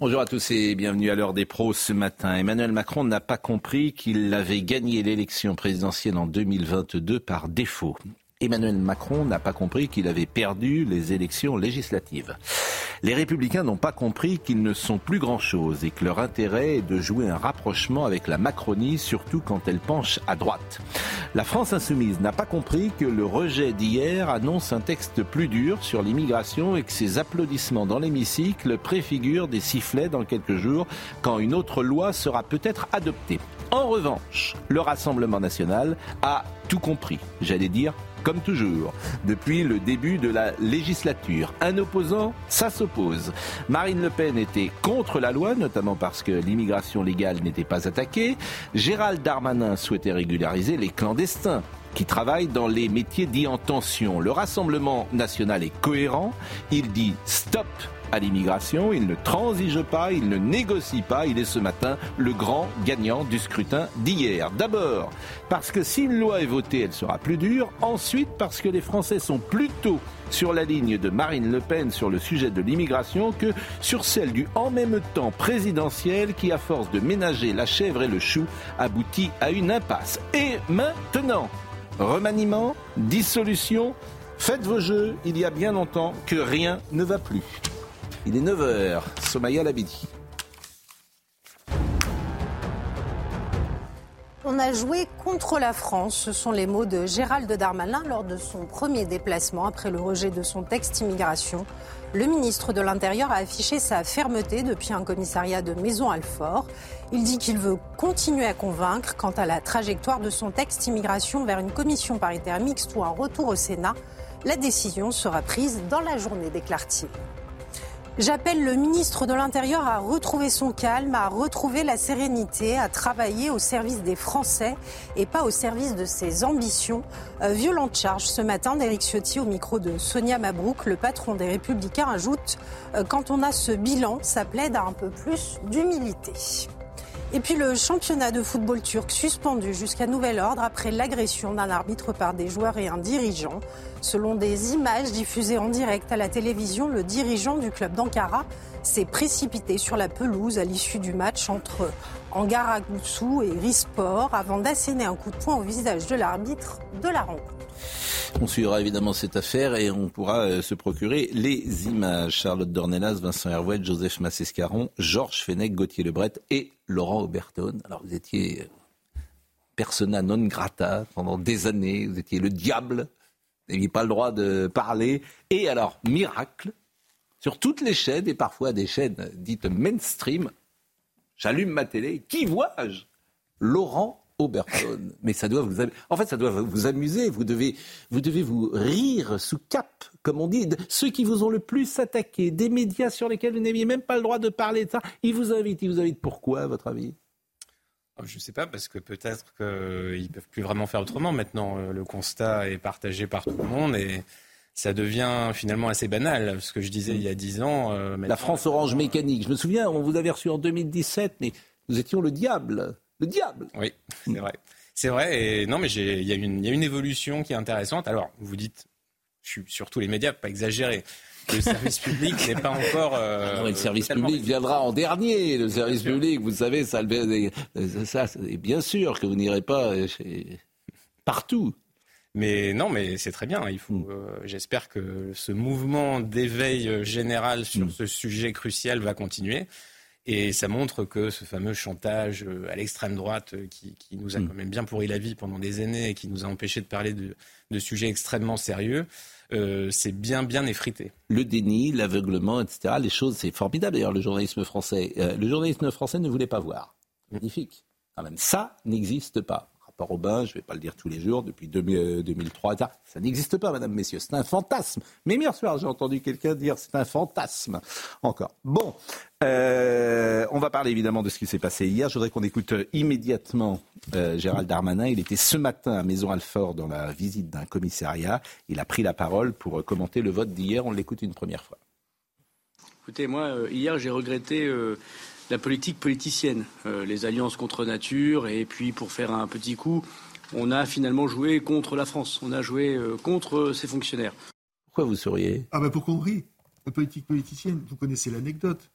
Bonjour à tous et bienvenue à l'heure des pros ce matin. Emmanuel Macron n'a pas compris qu'il avait gagné l'élection présidentielle en 2022 par défaut. Emmanuel Macron n'a pas compris qu'il avait perdu les élections législatives. Les républicains n'ont pas compris qu'ils ne sont plus grand-chose et que leur intérêt est de jouer un rapprochement avec la Macronie, surtout quand elle penche à droite. La France insoumise n'a pas compris que le rejet d'hier annonce un texte plus dur sur l'immigration et que ses applaudissements dans l'hémicycle préfigurent des sifflets dans quelques jours quand une autre loi sera peut-être adoptée. En revanche, le Rassemblement national a tout compris, j'allais dire comme toujours, depuis le début de la législature. Un opposant, ça s'oppose. Marine Le Pen était contre la loi, notamment parce que l'immigration légale n'était pas attaquée. Gérald Darmanin souhaitait régulariser les clandestins qui travaillent dans les métiers dits en tension. Le Rassemblement national est cohérent. Il dit stop à l'immigration, il ne transige pas, il ne négocie pas, il est ce matin le grand gagnant du scrutin d'hier. D'abord, parce que si une loi est votée, elle sera plus dure. Ensuite, parce que les Français sont plutôt sur la ligne de Marine Le Pen sur le sujet de l'immigration que sur celle du en même temps présidentiel qui, à force de ménager la chèvre et le chou, aboutit à une impasse. Et maintenant, remaniement, dissolution, faites vos jeux, il y a bien longtemps que rien ne va plus. Il est 9h, Somaya Labidi. On a joué contre la France, ce sont les mots de Gérald Darmanin lors de son premier déplacement après le rejet de son texte immigration. Le ministre de l'Intérieur a affiché sa fermeté depuis un commissariat de Maison-Alfort. Il dit qu'il veut continuer à convaincre quant à la trajectoire de son texte immigration vers une commission paritaire mixte ou un retour au Sénat. La décision sera prise dans la journée, déclare-t-il. J'appelle le ministre de l'Intérieur à retrouver son calme, à retrouver la sérénité, à travailler au service des Français et pas au service de ses ambitions. Euh, violente charge ce matin d'Éric Ciotti au micro de Sonia Mabrouk. Le patron des Républicains ajoute euh, Quand on a ce bilan, ça plaide à un peu plus d'humilité. Et puis le championnat de football turc suspendu jusqu'à nouvel ordre après l'agression d'un arbitre par des joueurs et un dirigeant. Selon des images diffusées en direct à la télévision, le dirigeant du club d'Ankara s'est précipité sur la pelouse à l'issue du match entre Angara Goutsou et Risport avant d'asséner un coup de poing au visage de l'arbitre de la rencontre. On suivra évidemment cette affaire et on pourra euh, se procurer les images. Charlotte Dornelas, Vincent Hervouet, Joseph Massescaron, Georges Fenech, Gauthier Lebret et Laurent Oberton. Alors vous étiez euh, persona non grata pendant des années, vous étiez le diable, vous n'aviez pas le droit de parler. Et alors, miracle, sur toutes les chaînes et parfois des chaînes dites mainstream, j'allume ma télé, qui vois-je? Laurent Oberton. Mais ça doit vous, en fait, ça doit vous amuser. Vous devez, vous devez vous rire sous cap, comme on dit. Ceux qui vous ont le plus attaqué, des médias sur lesquels vous n'aviez même pas le droit de parler de ça, ils vous invitent. Ils vous invitent pourquoi, à votre avis? Oh, je ne sais pas, parce que peut-être qu'ils ne peuvent plus vraiment faire autrement. Maintenant, euh, le constat est partagé par tout le monde et ça devient finalement assez banal. Ce que je disais il y a dix ans. Euh, La France Orange Mécanique. Je me souviens, on vous avait reçu en 2017, mais nous étions le diable le diable. Oui, c'est vrai. C'est vrai. Et non, mais il y, a une évolution qui est intéressante. Alors, vous dites, je suis sur tous les médias, pas exagéré. Le service public n'est pas encore. Euh, ah le service public viendra en dernier. Le service public, vous savez, ça, ça, bien sûr que vous n'irez pas partout. Mais non, mais c'est très bien. Il faut. Mm. Euh, j'espère que ce mouvement d'éveil général sur mm. ce sujet crucial va continuer. Et ça montre que ce fameux chantage euh, à l'extrême droite euh, qui, nous a hmm. quand même bien pourri la vie pendant des années et qui nous a empêché de parler de, sujets extrêmement sérieux, euh, c'est bien, bien effrité. Le déni, l'aveuglement, etc., les choses, c'est formidable. D'ailleurs, le journalisme français, le journalisme français ne voulait pas voir. Magnifique. Quand même, ça n'existe pas Robin, je ne vais pas le dire tous les jours, depuis 2003, ça, ça n'existe pas, madame, messieurs, c'est un fantasme. Mais hier soir, j'ai entendu quelqu'un dire c'est un fantasme. Encore. Bon, euh, on va parler évidemment de ce qui s'est passé hier. Je voudrais qu'on écoute immédiatement euh, Gérald Darmanin. Il était ce matin à Maison-Alfort dans la visite d'un commissariat. Il a pris la parole pour commenter le vote d'hier. On l'écoute une première fois. Écoutez, moi, euh, hier, j'ai regretté euh, la politique politicienne, euh, les alliances contre nature, et puis pour faire un petit coup, on a finalement joué contre la France, on a joué contre ses fonctionnaires. Pourquoi vous souriez Ah ben pour qu'on rit. La politique politicienne, vous connaissez l'anecdote,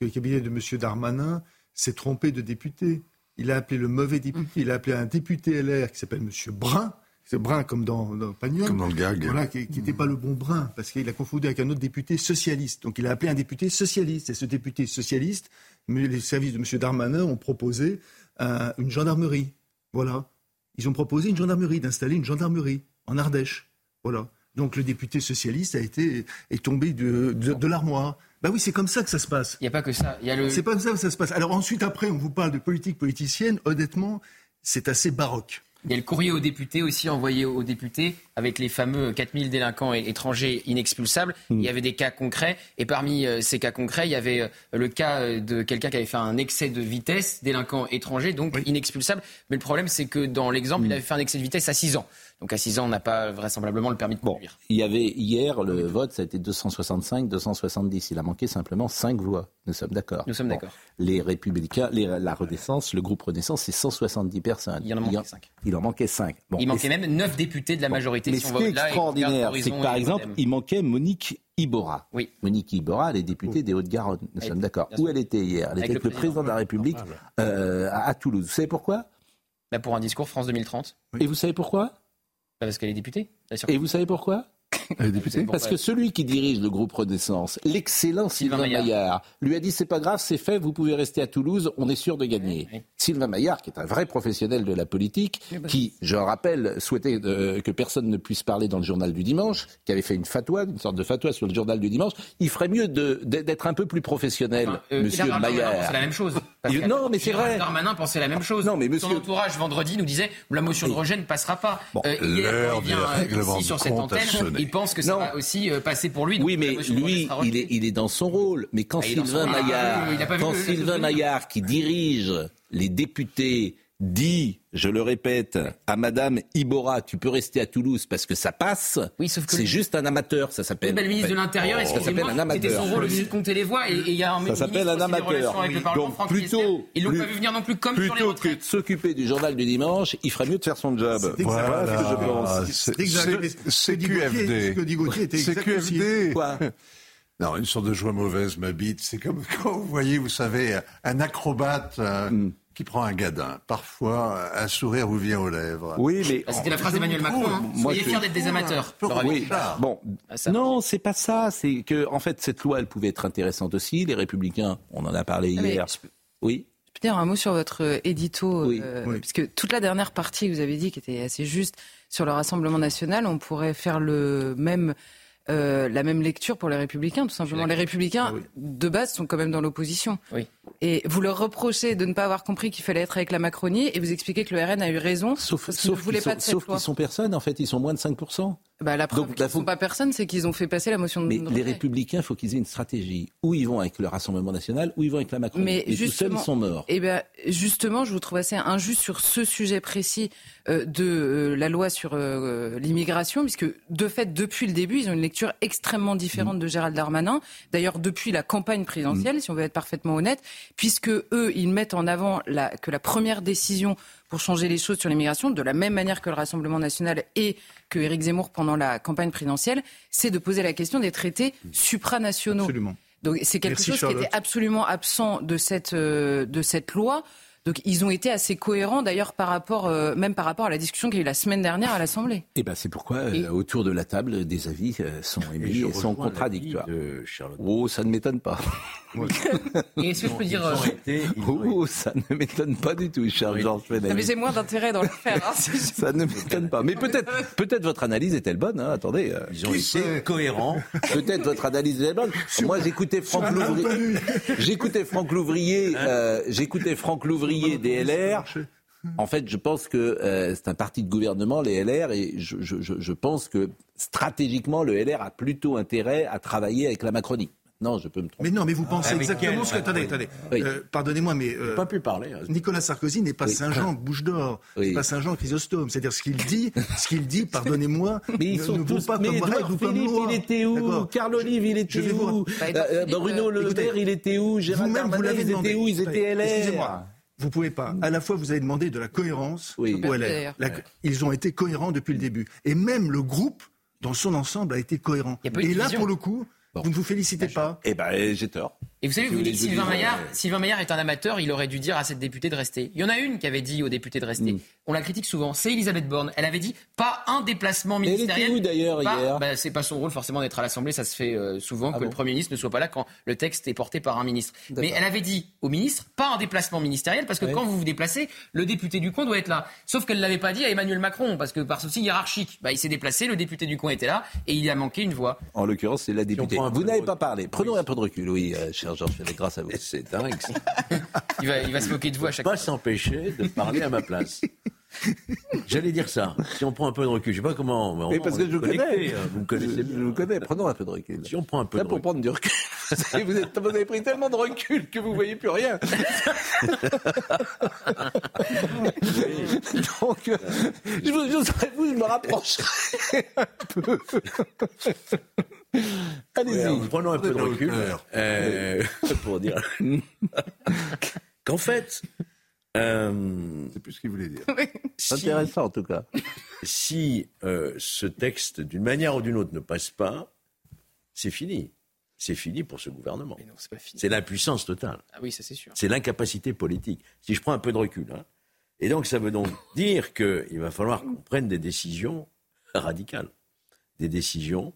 que le cabinet de M. Darmanin s'est trompé de député. Il a appelé le mauvais député, il a appelé un député LR qui s'appelle M. Brun, brun comme dans, dans Pagnol. Comme dans le gag. Voilà, qui n'était pas le bon brun, parce qu'il a confondu avec un autre député socialiste. Donc il a appelé un député socialiste. Et ce député socialiste, les services de M. Darmanin ont proposé euh, une gendarmerie. Voilà. Ils ont proposé une gendarmerie, d'installer une gendarmerie en Ardèche. Voilà. Donc le député socialiste a été est tombé de, de, l'armoire. Ben oui, c'est comme ça que ça se passe. Il n'y a pas que ça. Il y a le... C'est pas comme ça que ça se passe. Alors ensuite, après, on vous parle de politique politicienne. Honnêtement, c'est assez baroque. Il y a le courrier aux députés aussi envoyé aux députés avec les fameux 4000 délinquants étrangers inexpulsables. Hmm. Il y avait des cas concrets et parmi euh, ces cas concrets, il y avait euh, le cas euh, de quelqu'un qui avait fait un excès de vitesse, délinquant étranger, donc inexpulsable. Mais le problème, c'est que dans l'exemple, il hmm. avait fait un excès de vitesse à 6 ans. Donc à 6 ans, on n'a pas vraisemblablement le permis de conduire. il y avait hier, le vote, ça a été 265, 270. Il a manqué simplement 5 voix. Nous sommes d'accord. Nous sommes d'accord. Les Républicains, la Renaissance, le groupe Renaissance, c'est 170 personnes. Il en manquait 5. Il en manquait 5. il manquait même 9 députés de la majorité. Mais ce qui est extraordinaire, c'est que par exemple, il manquait Monique Ibora. Oui. Monique Ibora, elle est députée des Hauts-de-Garonne. Nous sommes d'accord. Où elle était hier? Elle était avec le, président de la République euh, à Toulouse. Vous savez pourquoi? Bah, Pour un discours France 2030. Et vous savez pourquoi? Parce qu'elle est députée. Et vous savez pourquoi? Parce que celui qui dirige le groupe Renaissance, l'excellent Sylvain, Maillard, lui a dit c'est pas grave, c'est fait, vous pouvez rester à Toulouse, on est sûr de gagner. Sylvain Maillard, qui est un vrai professionnel de la politique, bah, qui, je rappelle, souhaitait euh, que personne ne puisse parler dans le journal du dimanche, qui avait fait une fatwa, une sorte de fatwa sur le journal du dimanche, il ferait mieux d'être un peu plus professionnel, euh, Monsieur Maillard. C'est la même chose. non, mais c'est vrai. Darmanin pensait la même chose. Non, mais monsieur... Son entourage vendredi nous disait la motion de rejet ne passera pas. Euh, il vient ici sur cette antenne, il pense que ça va aussi euh, passer pour lui. Oui, mais lui, il est, il est dans son rôle. Mais quand ah, Sylvain Maillard, quand Sylvain Maillard, qui dirige les députés dit, je le répète, à Madame Ibora, tu peux rester à Toulouse parce que ça passe. Oui, sauf que c'est juste un amateur, ça s'appelle. le ministre de l'Intérieur, est-ce que s'appelle un amateur C'était son rôle aussi de compter les voix et il y a un ça s'appelle un amateur. Donc plutôt, ils l'ont pas vu venir non plus comme plutôt sur les que de s'occuper du journal du dimanche, il ferait mieux de faire son job. Voilà, ce que je pense. C'est QFD. C'est QFD. Quoi non, une sorte de joie mauvaise m'habite. C'est comme quand vous voyez, vous savez, un acrobate euh, hmm qui prend un gadin. Parfois, un sourire vous vient aux lèvres. Oui, mais ah, c'était la phrase d'Emmanuel Macron. Hein. Soyez fiers d'être des amateurs. Oui. Bon, ah, non, c'est pas ça. C'est que, en fait, cette loi, elle pouvait être intéressante aussi. Les Républicains, on en a parlé ah, hier. Oui. Je peux dire un mot sur votre euh, édito, euh, puisque toute la dernière partie que vous avez dit, qui était assez juste sur le Rassemblement national, on pourrait faire le même euh, la même lecture pour les Républicains, tout simplement. Les Républicains, ah de base, sont quand même dans l'opposition. Oui. Et vous leur reprochez de ne pas avoir compris qu'il fallait être avec la Macronie, et vous expliquez que le RN a eu raison. Sauf, qu'ils sont personne, en fait, ils sont moins de 5%. Bah, la preuve qu'ils ne sont pas personne, c'est qu'ils ont fait passer la motion de Mais les Républicains, il faut qu'ils aient une stratégie. Où ils vont avec le Rassemblement national, où ils vont avec la Macronie. Mais et seuls, ils sont morts. Et eh ben, justement, je vous trouve assez injuste sur ce sujet précis euh, de euh, la loi sur euh, l'immigration, puisque de fait, depuis le début, ils ont une lecture extrêmement différente mm. de Gérald Darmanin. D'ailleurs, depuis la campagne présidentielle, mm. si on veut être parfaitement honnête, puisque eux, ils mettent en avant la, que la première décision pour changer les choses sur l'immigration, de la même manière que le Rassemblement national et que Éric Zemmour pendant la campagne présidentielle, c'est de poser la question des traités supranationaux. Absolument. Donc c'est quelque chose qui était absolument absent de cette, euh, de cette loi. Donc ils ont été assez cohérents d'ailleurs par rapport, euh, même par rapport à la discussion qu'il y a eu la semaine dernière à l'Assemblée. Et eh ben c'est pourquoi euh, autour de la table des avis sont émis et, sont contradictoires. Oh, ça ne m'étonne pas. et est-ce que je peux dire Oh, ça ne m'étonne pas du tout, cher Georges Fenech. Mais j'ai moins d'intérêt dans le faire. Hein, ça ne m'étonne pas. Mais peut-être, peut-être votre analyse est-elle bonne. Hein Attendez, ils ont été cohérents. Peut-être votre analyse est bonne. Moi, j'écoutais Franck Louvrier. J'écoutais Franck Louvrier. j'écoutais Franck Louvrier DLR. En fait, je pense que euh, c'est un parti de gouvernement, les LR, et je, je pense que stratégiquement, le LR a plutôt intérêt à travailler avec la Macronie. Non, je peux me tromper. Mais non, mais vous pensez ah, exactement ce que. Attendez, attendez. Euh, pardonnez-moi, mais. Euh, pas pu parler. Hein. Nicolas Sarkozy n'est pas Saint-Jean Bouche d'Or. Oui. pas Saint-Jean Chrysostome. C'est-à-dire ce qu'il dit, ce qu'il dit, pardonnez-moi, mais ils sont ne tous, pas mais comme Edouard Philippe, il était où Carl Olive, il était où euh, Bruno Le Maire, il était où Gérard Darmanin, ils étaient où Ils étaient LR. Excusez-moi. Vous pouvez pas. À la fois, vous avez demandé de la cohérence oui. au LR. Ils ont été cohérents depuis le début. Et même le groupe, dans son ensemble, a été cohérent. Et là, pour le coup, vous ne vous félicitez bah, pas Eh ben, j'ai tort. Et vous savez, vous dites Sylvain Maillard, Sylvain Maillard est un amateur, il aurait dû dire à cette députée de rester. Il y en a une qui avait dit aux députés de rester. Mm. On la critique souvent, c'est Elisabeth Borne. Elle avait dit pas un déplacement ministériel. Elle était où d'ailleurs hier bah, C'est pas son rôle forcément d'être à l'Assemblée, ça se fait euh, souvent ah que le Premier ministre ne soit pas là quand le texte est porté par un ministre. Mais elle avait dit au ministre pas un déplacement ministériel parce que quand vous vous déplacez, le député du coin doit être là. Sauf qu'elle l'avait pas dit à Emmanuel Macron parce que par souci hiérarchique, bah, il s'est déplacé, le député du coin était là et il a manqué une voix. En l'occurrence, c'est la députée. vous n'avez pas parlé. Prenons un peu de recul, oui, euh, cher Georges, grâce à vous. C'est dingue. il, va, il va se moquer de vous à chaque fois. Pas s'empêcher de parler à ma place. J'allais dire ça. Si on prend un peu de recul, je sais pas comment. Mais parce que je vous connais. Hein. Vous me connaissez. Je, vous connais. Prenons un peu de recul. Si on prend un peu de pour prendre du recul. vous, êtes, vous, avez pris tellement de recul que vous voyez plus rien. Donc, je, vous, je, je me rapprocherai un peu. Allez-y. prenons un peu de recul euh, pour dire qu'en fait, euh, c'est plus ce qu'il voulait dire. C'est intéressant en tout cas. Si euh, ce texte, d'une manière ou d'une autre, ne passe pas, c'est fini. C'est fini pour ce gouvernement. C'est l'impuissance totale. Ah oui, ça c'est sûr. C'est l'incapacité politique. Si je prends un peu de recul. Hein. Et donc ça veut donc dire qu'il va falloir qu'on prenne des décisions radicales. Des décisions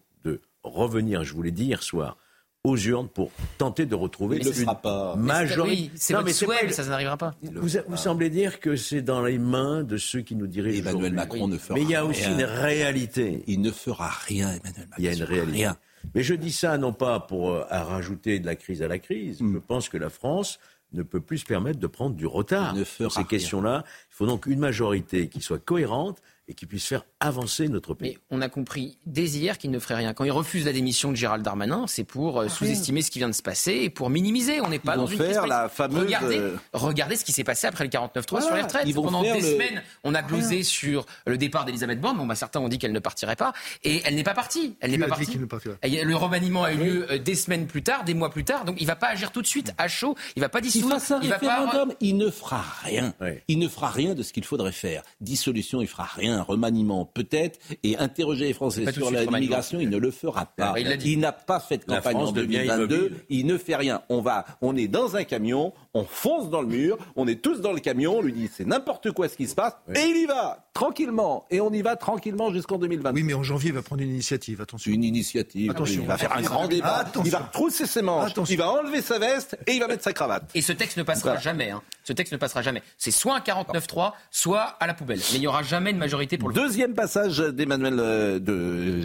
revenir, je vous l'ai dit hier soir, aux urnes pour tenter de retrouver mais une pas. majorité. c'est votre souhait, mais ça, n'arrivera pas. Vous, vous, semblez dire que c'est dans les mains de ceux qui nous dirigent. Emmanuel Macron ne fera rien. Mais il y a aussi une réalité. Il ne fera rien, Emmanuel Macron. Il y a une réalité. Rien. Mais je dis ça non pas pour euh, rajouter de la crise à la crise. Hmm. Je pense que la France ne peut plus se permettre de prendre du retard sur ces questions-là. Il faut donc une majorité qui soit cohérente et qui puisse faire avancer notre pays. Mais on a compris dès hier qu'il ne ferait rien. Quand il refuse la démission de Gérald Darmanin, c'est pour euh, sous-estimer ce qui vient de se passer et pour minimiser. On n'est pas dans une faire la fameuse... regardez, euh, regardez ce qui s'est passé après le 49-3 sur les retraites. Pendant des semaines, on a glosé sur le départ d'Elisabeth Borne. Bon, bah, certains ont dit qu'elle ne partirait pas et elle n'est pas partie. Elle n'est pas partie. Le remaniement a eu lieu euh, des semaines plus tard, des mois plus tard. Donc il va pas agir tout de suite à chaud. Il va pas dissoudre. Il, va pas... il ne fera rien. Il ne fera rien de ce qu'il faudrait faire. Dissolution, il fera rien. Remaniement peut-être, et interroger les Français sur l'immigration, il ne le fera pas. il, n'a pas fait de campagne en 2022, il ne fait rien. On va, on est dans un camion, on fonce dans le mur, on est tous dans le camion, on lui dit c'est n'importe quoi ce qui se passe, et il y va tranquillement, et on y va tranquillement jusqu'en 2022. Oui, mais en janvier, il va prendre une initiative, attention. Une initiative, attention. il va faire un grand débat, il va trousser ses manches, il va enlever sa veste, et il va mettre sa cravate. Et ce texte ne passera jamais. Hein. Ce texte ne passera jamais. C'est soit un 49-3, soit à la poubelle. Mais il n'y aura jamais de majorité pour le Deuxième passage d'Emmanuel euh, de,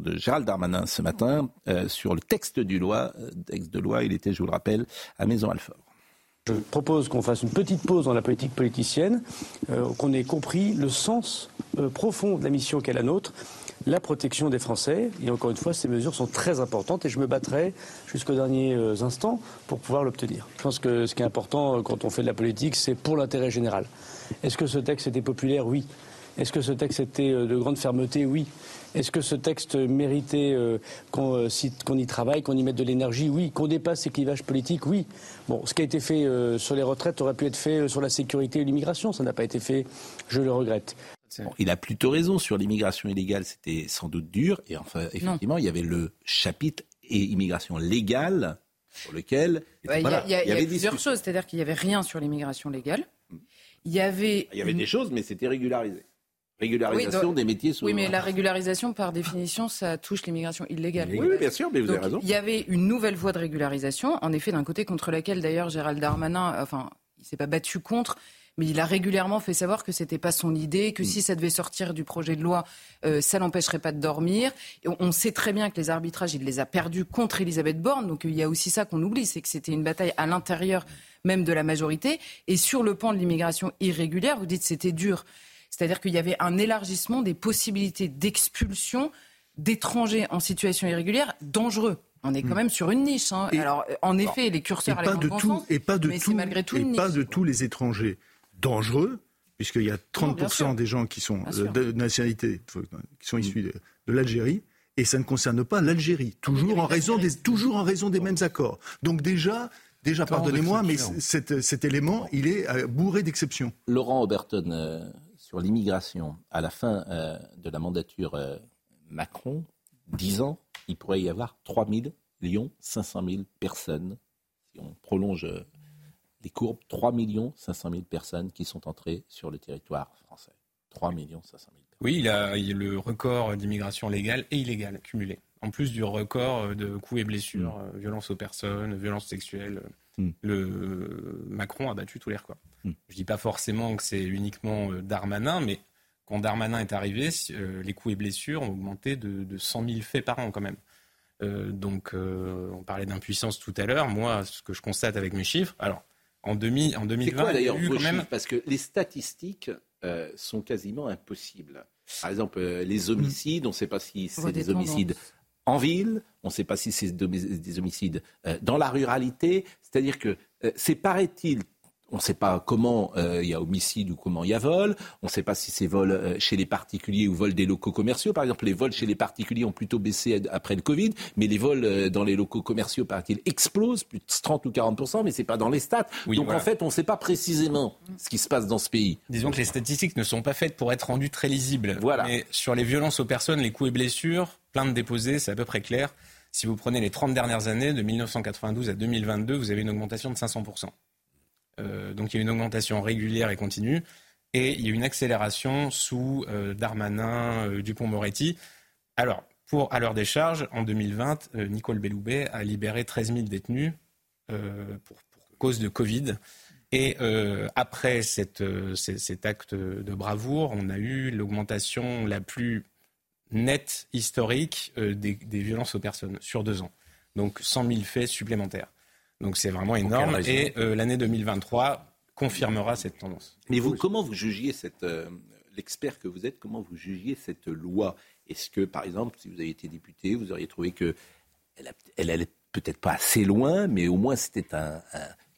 de, Gérald Darmanin ce matin euh, sur le texte du loi, euh, texte de loi, il était, je vous le rappelle, à Maison Alfort. Je propose qu'on fasse une petite pause dans la politique politicienne, qu'on ait compris le sens profond de la mission qu'est la nôtre, la protection des Français. Et encore une fois, ces mesures sont très importantes et je me battrai jusqu'aux derniers instants pour pouvoir l'obtenir. Je pense que ce qui est important quand on fait de la politique, c'est pour l'intérêt général. Est-ce que ce texte était populaire? Oui. Est-ce que ce texte était euh, de grande fermeté? Oui. Est-ce que ce texte méritait euh, euh, qu'on y travaille, qu'on y mette de l'énergie? Oui. Qu'on dépasse ces clivages politiques? Oui. Bon, ce qui a été fait sur les retraites aurait pu être fait sur la sécurité et l'immigration. Ça n'a pas été fait. Je le regrette. il a plutôt raison sur l'immigration illégale. C'était sans doute dur. Et enfin, effectivement, il y avait le chapitre et immigration légale sur lequel il y, avait plusieurs choses. C'est-à-dire qu'il n'y avait rien sur l'immigration légale. Il y avait, il y avait des choses, mais c'était régularisé. Régularisation des métiers sous. Oui, mais la régularisation, par définition, ça touche l'immigration illégale. Oui, bien sûr, mais vous avez raison. Il y avait une nouvelle voie de régularisation, en effet, d'un côté contre laquelle, d'ailleurs, Gérald Darmanin, enfin, il s'est pas battu contre, mais il a régulièrement fait savoir que c'était pas son idée, que si ça devait sortir du projet de loi, euh, ça l'empêcherait pas de dormir. Et on sait très bien que les arbitrages, il les a perdus contre Elisabeth Borne, donc il y a aussi ça qu'on oublie, c'est que c'était une bataille à l'intérieur même de la majorité. Et sur le pan de l'immigration irrégulière, vous dites c'était dur. C'est-à-dire qu'il y avait un élargissement des possibilités d'expulsion d'étrangers en situation irrégulière dangereux. On est quand hmm. même sur une niche. Hein. Alors, en effet, les curseurs et pas de tout, et pas de tout, malgré tout et pas de tous les étrangers dangereux, puisqu'il y a 30% des gens qui sont euh, de nationalité, qui sont issus de, l'Algérie, et ça ne concerne pas l'Algérie, toujours en raison des, toujours en raison des mêmes accords. Donc déjà, déjà, pardonnez-moi, mais cet, cet, élément, il est euh, bourré d'exceptions. Laurent Oberton, euh, sur l'immigration, à la fin de la mandature Macron, 10 ans, il pourrait y avoir 3 500 000 personnes, si on prolonge euh, les courbes, 3 500 000 personnes qui sont entrées sur le territoire français. 3 500 000 personnes. Oui, il a, il a le record d'immigration légale et illégale cumulé. En plus du record de coups et blessures, mm. euh, violences aux personnes, violences sexuelles. Mm. Le Macron a battu tous les records. Mm. Je ne dis pas forcément que c'est uniquement euh, Darmanin, mais quand Darmanin est arrivé, euh, les coups et blessures ont augmenté de, de 100 000 faits par an quand même. Euh, donc, euh, on parlait d'impuissance tout à l'heure. Moi, ce que je constate avec mes chiffres, alors en, demi, en 2020, quoi, d'ailleurs, quand même... parce que les statistiques sont quasiment impossibles. Par exemple, les homicides, on ne sait pas si c'est des homicides en ville, on ne sait pas si c'est des homicides dans la ruralité. C'est-à-dire que c'est, paraît-il, on ne sait pas comment euh, il y a homicide ou comment il y a vol. On ne sait pas si c'est vol euh, chez les particuliers ou vol des locaux commerciaux. Par exemple, les vols chez les particuliers ont plutôt baissé après le Covid, mais les vols euh, dans les locaux commerciaux, paraît-il, explosent, plus de 30 ou 40 mais c'est pas dans les stats. Donc en fait, on ne sait pas précisément ce qui se passe dans ce pays. Disons que les statistiques ne sont pas faites pour être rendues très lisibles. Voilà. Mais sur les violences aux personnes, les coups et blessures, plaintes déposées, c'est à peu près clair. Si vous prenez les 30 dernières années, de 1992 à 2022, vous avez une augmentation de 500 euh, donc il y a une augmentation régulière et continue. Et il y a une accélération sous euh, Darmanin, euh, Dupont-Moretti. Alors, pour à l'heure des charges, en 2020, Nicole Belloubet a libéré 13 000 détenus pour, cause de Covid. Et après cet acte de bravoure, on a eu l'augmentation la plus nette historique des, des, violences aux personnes sur deux ans. Donc 100 000 faits supplémentaires. Donc c'est vraiment énorme. Et euh, l'année 2023 confirmera cette tendance. Mais vous, comment vous jugiez cette, euh, l'expert que vous êtes, comment vous jugiez cette loi? Est-ce que, par exemple, si vous avez été député, vous auriez trouvé que elle, allait peut-être pas assez loin, mais au moins c'était un,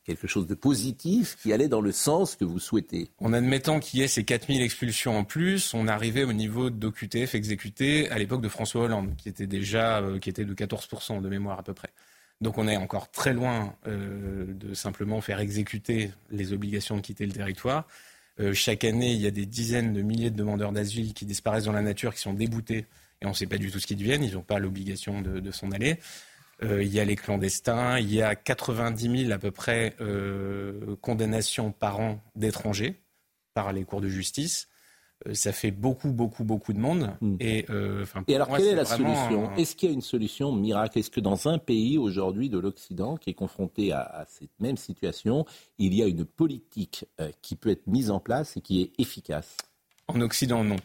quelque chose de positif qui allait dans le sens que vous souhaitez? En admettant qu'il y ait ces 4000 expulsions en plus, on arrivait au niveau d'OQTF exécuté à l'époque de François Hollande, qui était déjà euh, qui était de 14% de mémoire à peu près. Donc on est encore très loin euh, de simplement faire exécuter les obligations de quitter le territoire. Euh, chaque année, il y a des dizaines de milliers de demandeurs d'asile qui disparaissent dans la nature, qui sont déboutés, et on ne sait pas du tout ce qu'ils deviennent. Ils n'ont pas l'obligation de, s'en aller. Euh, il y a les clandestins, il y a 90 000 à peu près condamnations par an d'étrangers par les cours de justice. Euh, ça fait beaucoup, beaucoup, beaucoup de monde. Hmm. Et, euh, et alors, quelle est, la solution Est-ce qu'il y a une solution miracle Est-ce que dans un pays aujourd'hui de l'Occident qui est confronté à, cette même situation, il y a une politique euh, qui peut être mise en place et qui est efficace En Occident, non.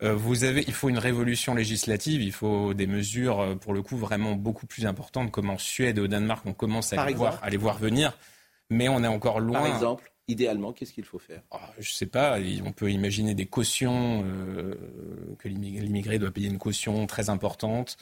vous avez, il faut une révolution législative, il faut des mesures, pour le coup, vraiment beaucoup plus importantes, comme en Suède et au Danemark, on commence à, les voir, à les voir venir. Mais on est encore loin. Par exemple idéalement, qu'est-ce qu'il faut faire? Ah, Je ne sais pas. On peut imaginer des cautions, euh, que l'immigré doit payer une caution très importante.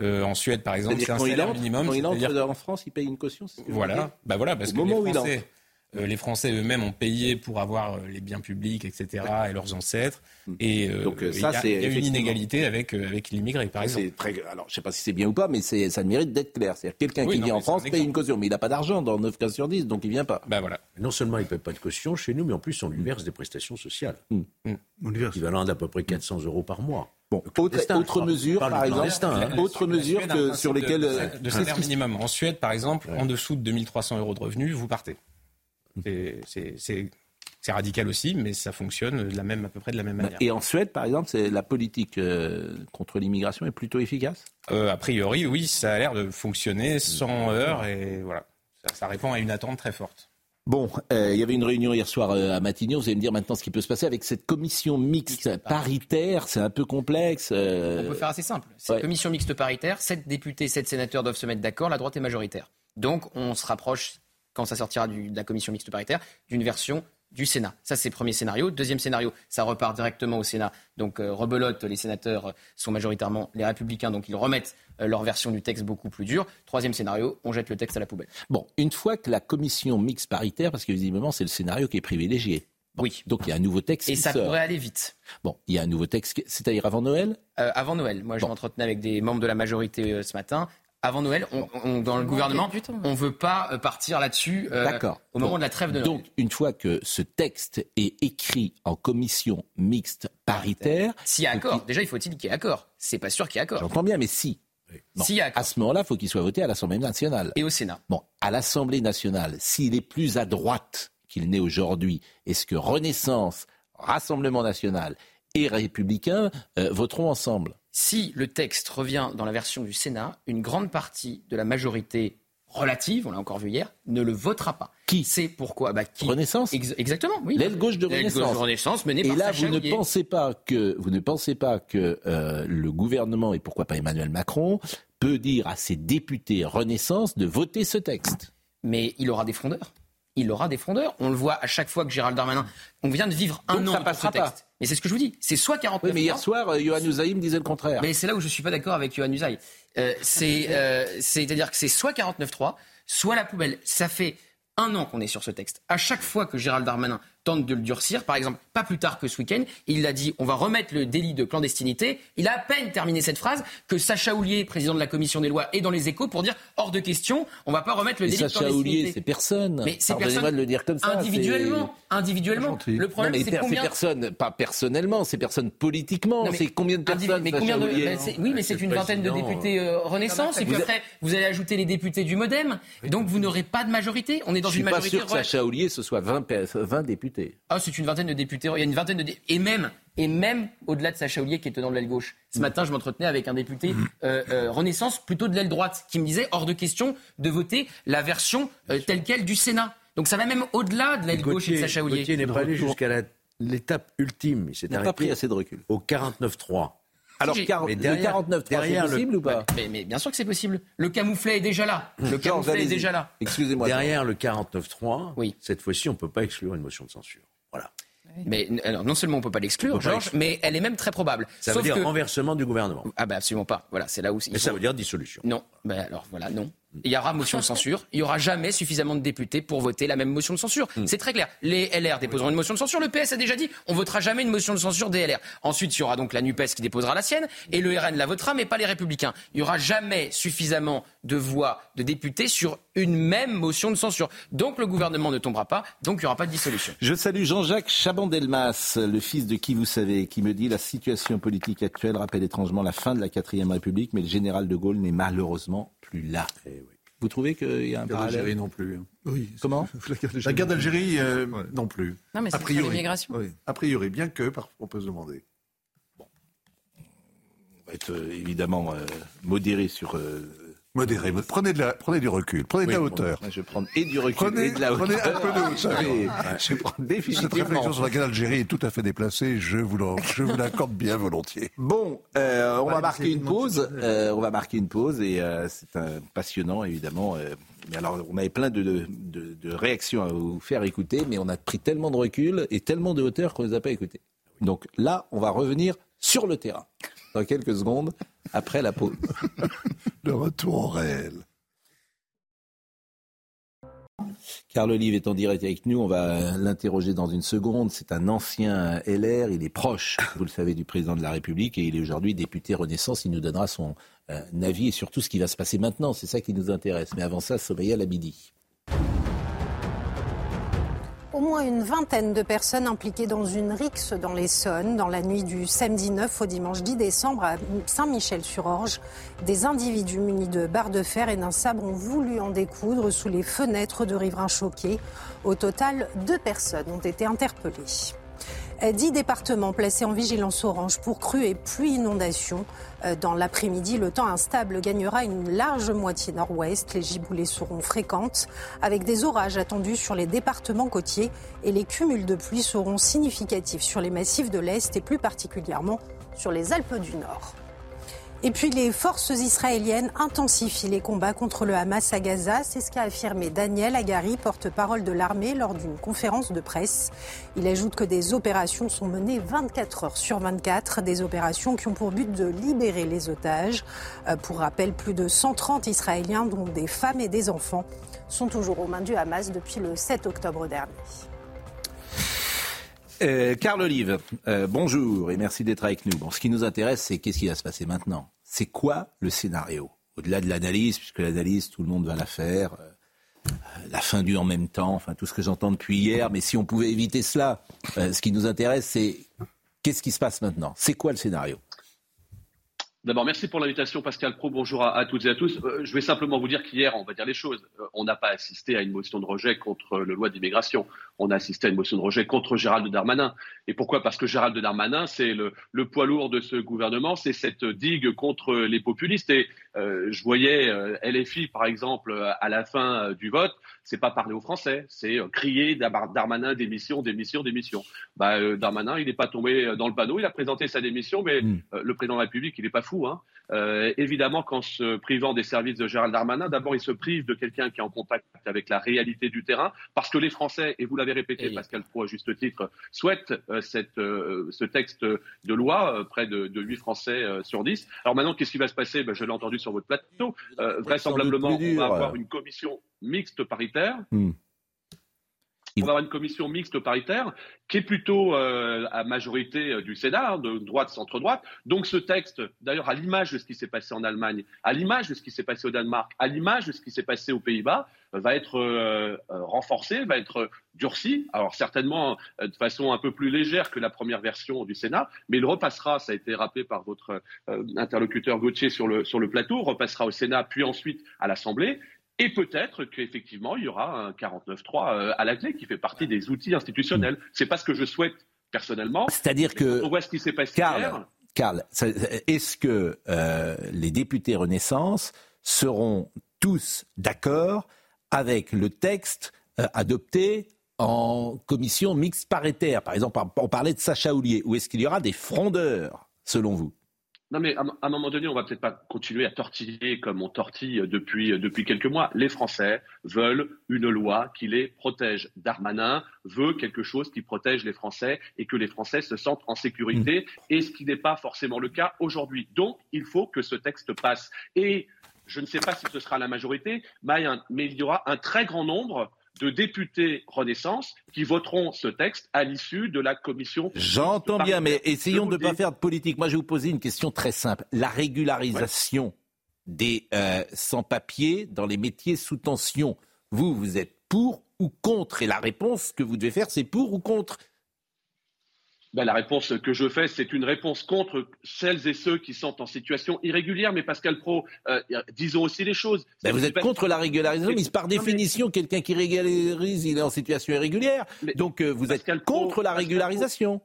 Euh, en Suède, par exemple, c'est un salaire minimum. Quand il entre en France, il paye une caution. voilà, bah voilà, parce que les Français, euh, les Français eux-mêmes ont payé pour avoir euh, les biens publics, etc., et leurs ancêtres. Hmm. Et euh, Donc, ça, il y a, une inégalité avec, avec l'immigré, par exemple. Très, alors, je ne sais pas si c'est bien ou pas, mais ça mérite d'être clair. C'est-à-dire quelqu'un qui vient en France paye une caution, mais il n'a pas d'argent dans 9 cas sur 10, donc il ne vient pas. Bah, voilà. Non seulement il ne paye pas de caution chez nous, mais en plus, on lui verse des prestations sociales. Mmh. Mmh. Équivalent d'à peu près 400 euros par mois. Bon, autre, mesure, par exemple, hein. autre mesure que, sur lesquelles... De, de salaire minimum. En Suède, par exemple, en dessous de 2300 euros de revenus, vous partez. C'est radical aussi, mais ça fonctionne de la même, à peu près de la même manière. Et en Suède, par exemple, la politique euh, contre l'immigration est plutôt efficace? Euh, A priori, oui, ça a l'air de fonctionner sans heures et voilà. Ça, répond à une attente très forte. Bon, euh, il y avait une réunion hier soir euh, à Matignon. Vous allez me dire maintenant ce qui peut se passer avec cette commission mixte paritaire. C'est un peu complexe. Euh. On peut faire assez simple. Cette commission mixte paritaire, sept députés, sept sénateurs doivent se mettre d'accord. La droite est majoritaire. Donc on se rapproche, quand ça sortira de la commission mixte paritaire, d'une version du Sénat. Ça, c'est le premier scénario. Deuxième scénario, ça repart directement au Sénat. Donc, euh, rebelote, les sénateurs sont majoritairement les républicains, donc ils remettent euh, leur version du texte beaucoup plus dure. Troisième scénario, on jette le texte à la poubelle. Bon, une fois que la commission mixte paritaire, parce que visiblement, c'est le scénario qui est privilégié. oui. Donc, il y a un nouveau texte. Et ça pourrait aller vite. Bon, il y a un nouveau texte, c'est-à-dire avant Noël? Euh, Avant Noël. Moi, je m'entretenais avec des membres de la majorité ce matin avant Noël, on, dans le gouvernement, on ne veut pas euh, partir là-dessus euh, au moment de la trêve de Noël. Donc, une fois que ce texte est écrit en commission mixte paritaire... S'il y a accord, déjà, il faut-il qu'il y ait accord? C'est pas sûr qu'il y ait accord. J'entends bien, mais si. si à ce moment-là, il faut qu'il soit voté à l'Assemblée nationale. Et au Sénat. Bon, à l'Assemblée nationale, s'il est plus à droite qu'il n'est aujourd'hui, est-ce que Renaissance, Rassemblement national et Républicains euh, voteront ensemble? Si le texte revient dans la version du Sénat, une grande partie de la majorité relative, on l'a encore vu hier, ne le votera pas. Qui C'est pourquoi bah, qui Renaissance Exactement, oui. L'aile gauche de Renaissance. Renaissance menée et là, vous ne pensez pas que vous ne pensez pas que euh, le gouvernement et pourquoi pas Emmanuel Macron peut dire à ses députés Renaissance de voter ce texte? Mais il aura des frondeurs. Il aura des frondeurs. On le voit à chaque fois que Gérald Darmanin. On vient de vivre un an ça ce texte. Mais c'est ce que je vous dis. C'est soit 49 mais hier soir, euh, Yohann Usaï me disait le contraire. Mais c'est là où je ne suis pas d'accord avec Yohann Usaï. Euh, euh, c'est-à-dire que c'est soit 49-3, soit la poubelle. Ça fait un an qu'on est sur ce texte. À chaque fois que Gérald Darmanin tente de le durcir. Par exemple, pas plus tard que ce week-end, il a dit on va remettre le délit de clandestinité. Il a à peine terminé cette phrase que Sacha Houlier, président de la commission des lois, est dans les échos pour dire hors de question, on va pas remettre le délit de clandestinité. Sacha Houlier, c'est personne. Mais c'est personne. de le dire comme ça. Individuellement, individuellement. Le problème, c'est combien. personne, pas personnellement, c'est personne politiquement. C'est combien de personnes mais combien de... Ben, Oui, mais c'est une vingtaine de députés euh, Renaissance. Et puis après, vous allez ajouter les députés du MoDem. Donc vous n'aurez pas de majorité. On est dans une majorité. Je suis pas sûr que Sacha Houlier ce soit 20, 20 députés. Ah, c'est une vingtaine de députés. Il y a une vingtaine de et même et même au-delà de Sacha Oulier qui est tenant de l'aile gauche. Ce matin, je m'entretenais avec un député euh, euh, Renaissance, plutôt de l'aile droite, qui me disait hors de question de voter la version euh, telle quelle du Sénat. Donc ça va même au-delà de l'aile gauche et de Sacha Oulier. Gauthier n'est pas allé jusqu'à l'étape ultime. Il n'a pas pris assez de recul. Au 49-3. Alors, le 49 c'est possible ou pas mais, bien sûr que c'est possible. Le camouflet est déjà là. Le camouflet est déjà là. Excusez-moi. Derrière le 49-3, oui. cette fois-ci, on ne peut pas exclure une motion de censure. Voilà. Mais alors, non seulement on ne peut pas l'exclure, Georges, mais elle est même très probable. Ça veut dire renversement du gouvernement. Ah ben absolument pas. Voilà, c'est là où. Mais ça veut dire dissolution. Non. Ben alors voilà, non. Il y aura motion de censure. Il y aura jamais suffisamment de députés pour voter la même motion de censure. Hmm. C'est très clair. Les LR déposeront une motion de censure. Le PS a déjà dit on votera jamais une motion de censure des LR. Ensuite, il y aura donc la Nupes qui déposera la sienne et le RN la votera, mais pas les Républicains. Il y aura jamais suffisamment de voix de députés sur une même motion de censure. Donc le gouvernement ne tombera pas. Donc il n'y aura pas de dissolution. Je salue Jean-Jacques Chabandelmas, le fils de qui vous savez, qui me dit la situation politique actuelle rappelle étrangement la fin de la quatrième République, mais le général de Gaulle n'est malheureusement plus là. Eh vous trouvez qu'il y a un parallèle d'Algérie non plus. Oui. Comment La guerre d'Algérie euh, non plus. Non, mais c'est l'immigration. Oui. A priori, bien que, on peut se demander. Bon. On va être euh, évidemment euh, modéré sur Modéré. Prenez, de la, prenez du recul, prenez de la hauteur. je vais prendre et du recul et de la hauteur. Prenez un peu de hauteur. je vais prendre définitivement. Cette réflexion sur la guerre d'Algérie est tout à fait déplacée. Je vous l'accorde bien volontiers. Bon, euh, on va marquer une pause. Euh, on va marquer une pause et euh, c'est passionnant évidemment. mais alors, on avait plein de, de, de, réactions à vous faire écouter, mais on a pris tellement de recul et tellement de hauteur qu'on ne les a pas écoutés. Donc là, on va revenir sur le terrain dans quelques secondes après la pause. Le retour au réel. Carl Olive est en direct avec nous. On va l'interroger dans une seconde. C'est un ancien LR. Il est proche, vous le savez, du président de la République et il est aujourd'hui député Renaissance. Il nous donnera son euh, avis et surtout ce qui va se passer maintenant. C'est ça qui nous intéresse. Mais avant ça, Sommeil à midi. Au moins une vingtaine de personnes impliquées dans une rixe dans l'Essonne dans la nuit du samedi 9 au dimanche 10 décembre à Saint-Michel-sur-Orge. Des individus munis de barres de fer et d'un sabre ont voulu en découdre sous les fenêtres de riverains choqués. Au total, deux personnes ont été interpellées. Dix départements placés en vigilance orange pour crues et pluie inondation. Euh, dans l'après-midi, le temps instable gagnera une large moitié nord-ouest. Les giboulées seront fréquentes avec des orages attendus sur les départements côtiers et les cumuls de pluie seront significatifs sur les massifs de l'Est et plus particulièrement sur les Alpes du Nord. Et puis les forces israéliennes intensifient les combats contre le Hamas à Gaza. C'est ce qu'a affirmé Daniel Agari, porte-parole de l'armée, lors d'une conférence de presse. Il ajoute que des opérations sont menées 24 heures sur 24, des opérations qui ont pour but de libérer les otages. Euh, pour rappel, plus de 130 Israéliens, dont des femmes et des enfants, sont toujours aux mains du Hamas depuis le 7 octobre dernier. Euh, Carl Olive, euh, bonjour et merci d'être avec nous. Bon, ce qui nous intéresse, c'est qu'est-ce qui va se passer maintenant? C'est quoi le scénario? Au-delà de l'analyse, puisque l'analyse, tout le monde va la faire, euh, la fin du en même temps, enfin tout ce que j'entends depuis hier, mais si on pouvait éviter cela, ce qui nous intéresse, c'est qu'est-ce qui se passe maintenant? C'est quoi le scénario? D'abord, merci pour l'invitation, Pascal Pro. Bonjour à, toutes et à tous. Euh, je vais simplement vous dire qu'hier, on va dire les choses. Euh, on n'a pas assisté à une motion de rejet contre le loi d'immigration. On a assisté à une motion de rejet contre Gérald Darmanin. Et pourquoi? Parce que Gérald Darmanin, c'est le, poids lourd de ce gouvernement, c'est cette digue contre les populistes. Et je voyais LFI, par exemple, à la fin du vote, c'est pas parler aux Français, c'est crier Darmanin démission, démission, démission. Bah, Darmanin, il n'est pas tombé dans le panneau, il a présenté sa démission, mais hmm. le président de la République, il n'est pas fou Hein. Euh, évidemment, qu'en se privant des services de Gérald Darmanin, d'abord, il se prive de quelqu'un qui est en contact avec la réalité du terrain, parce que les Français, et vous l'avez répété, Pascal Pro à juste titre, souhaitent euh, cette, euh, ce texte de loi, près de, de 8 Français sur 10. Alors maintenant, qu'est-ce qui va se passer? Ben, Je l'ai entendu sur votre plateau. vraisemblablement, on va avoir une commission mixte paritaire. Hmm. On va avoir une commission mixte paritaire qui est plutôt euh, à majorité euh, du Sénat, hein, de droite, centre-droite. Donc ce texte, d'ailleurs à l'image de ce qui s'est passé en Allemagne, à l'image de ce qui s'est passé au Danemark, à l'image de ce qui s'est passé aux Pays-Bas, va être euh, renforcé, va être durci. Alors certainement de façon un peu plus légère que la première version du Sénat, mais il repassera, ça a été rappelé par votre interlocuteur Gauthier sur le, sur le plateau, repassera au Sénat puis ensuite à l'Assemblée. Et peut-être qu'effectivement, il y aura un 49.3 euh, à la clé qui fait partie des outils institutionnels. C'est pas ce que je souhaite personnellement. C'est-à-dire que. On voit ce qui s'est passé Karl, Karl est-ce que euh, les députés Renaissance seront tous d'accord avec le texte euh, adopté en commission mixte paritaire? Par exemple, on parlait de Sacha Houlier. Ou est-ce qu'il y aura des frondeurs, selon vous? Non, mais à, un moment donné, on va peut-être pas continuer à tortiller comme on tortille depuis, depuis quelques mois. Les Français veulent une loi qui les protège. Darmanin veut quelque chose qui protège les Français et que les Français se sentent en sécurité, mm. et ce qui n'est pas forcément le cas aujourd'hui. Donc, il faut que ce texte passe. Et je ne sais pas si ce sera la majorité, mais il y aura un très grand nombre de députés Renaissance qui voteront ce texte à l'issue de la commission. J'entends bien, mais essayons de ne pas faire de politique. Moi, je vais vous poser une question très simple. La régularisation des euh, sans-papiers dans les métiers sous tension, vous, vous êtes pour ou contre? Et la réponse que vous devez faire, c'est pour ou contre? Ben, la réponse que je fais, c'est une réponse contre celles et ceux qui sont en situation irrégulière. Mais Pascal Pro, euh, disons aussi les choses. Ben, vous êtes contre la régularisation, mais par définition, quelqu'un qui régularise, il est en situation irrégulière. Donc euh, vous êtes contre la régularisation.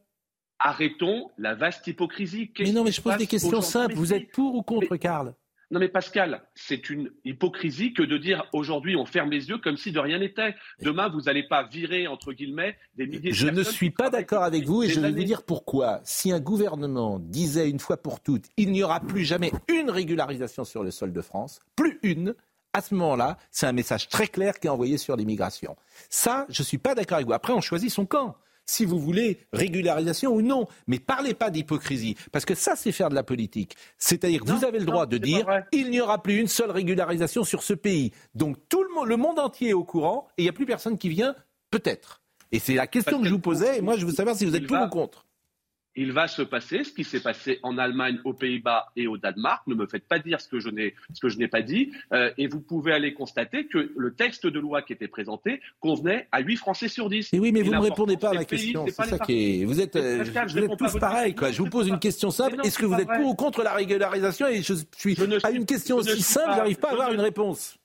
Arrêtons la vaste hypocrisie. Mais non, mais je pose des questions simples. Vous êtes pour ou contre, Karl? Non mais Pascal, c'est une hypocrisie que de dire aujourd'hui on ferme les yeux comme si de rien n'était. Demain vous n'allez pas virer entre guillemets des milliers de Je ne suis pas d'accord avec vous et je vais vous dire pourquoi. Si un gouvernement disait une fois pour toutes il n'y aura plus jamais une régularisation sur le sol de France, plus une, à ce moment-là, c'est un message très clair qui est envoyé sur l'immigration. Ça, je ne suis pas d'accord avec vous. Après, on choisit son camp si vous voulez, régularisation ou non. Mais parlez pas d'hypocrisie, parce que ça, c'est faire de la politique. C'est-à-dire que vous avez le droit de dire il n'y aura plus une seule régularisation sur ce pays. Donc tout le monde, le monde entier est au courant et il n'y a plus personne qui vient, peut-être. Et c'est la question que je vous posais, et moi je veux savoir si vous êtes pour ou contre il va se passer ce qui s'est passé en Allemagne, aux Pays-Bas et au Danemark. Ne me faites pas dire ce que je n'ai ce que je n'ai pas dit. Euh, et vous pouvez aller constater que le texte de loi qui était présenté convenait à 8 Français sur 10. Et oui, mais vous ne me répondez pas à la question. C'est ça qui est. Vous êtes, euh, vous êtes tous pareils. Quoi. Je vous pose une question simple. Est-ce que vous êtes pour ou contre la régularisation Et je suis à une question aussi simple, j'arrive pas à avoir une réponse.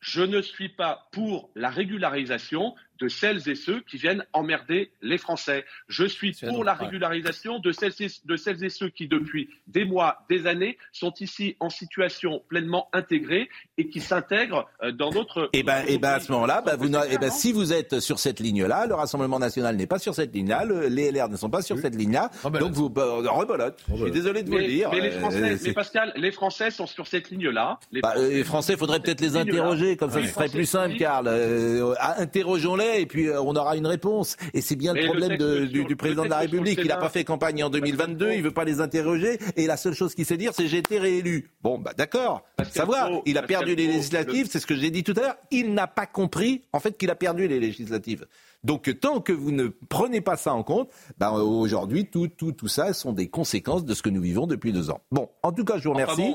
Je ne suis pas pour la régularisation de celles et ceux qui viennent emmerder les Français. Je suis pour la régularisation de celles, et, de celles et ceux qui, depuis des mois, des années, sont ici en situation pleinement intégrée et qui s'intègrent euh, dans notre. Eh ben, et eh ben à ce moment-là, bah, vous, eh ben, si vous êtes sur cette ligne-là, le Rassemblement national n'est pas sur cette ligne-là, les LR ne sont pas sur cette ligne-là, donc vous bah, rebolote. Je suis désolé de vous le dire. Mais, les Français, mais Pascal, les Français sont sur cette ligne-là. Les, bah, Français, il faudrait peut-être les interroger, comme ça ce serait plus simple, Karl. Euh, interrogeons-les et puis euh, on aura une réponse. Et c'est bien le problème du, président de la République. Il n'a pas fait campagne en 2022, il veut pas les interroger et la seule chose qu'il sait dire, c'est j'ai été réélu. Bon, bah d'accord. Savoir, il a perdu les législatives, c'est ce que j'ai dit tout à l'heure. Il n'a pas compris en fait qu'il a perdu les législatives. Donc tant que vous ne prenez pas ça en compte, bah, aujourd'hui tout, tout, tout ça sont des conséquences de ce que nous vivons depuis deux ans. Bon, en tout cas, je vous remercie.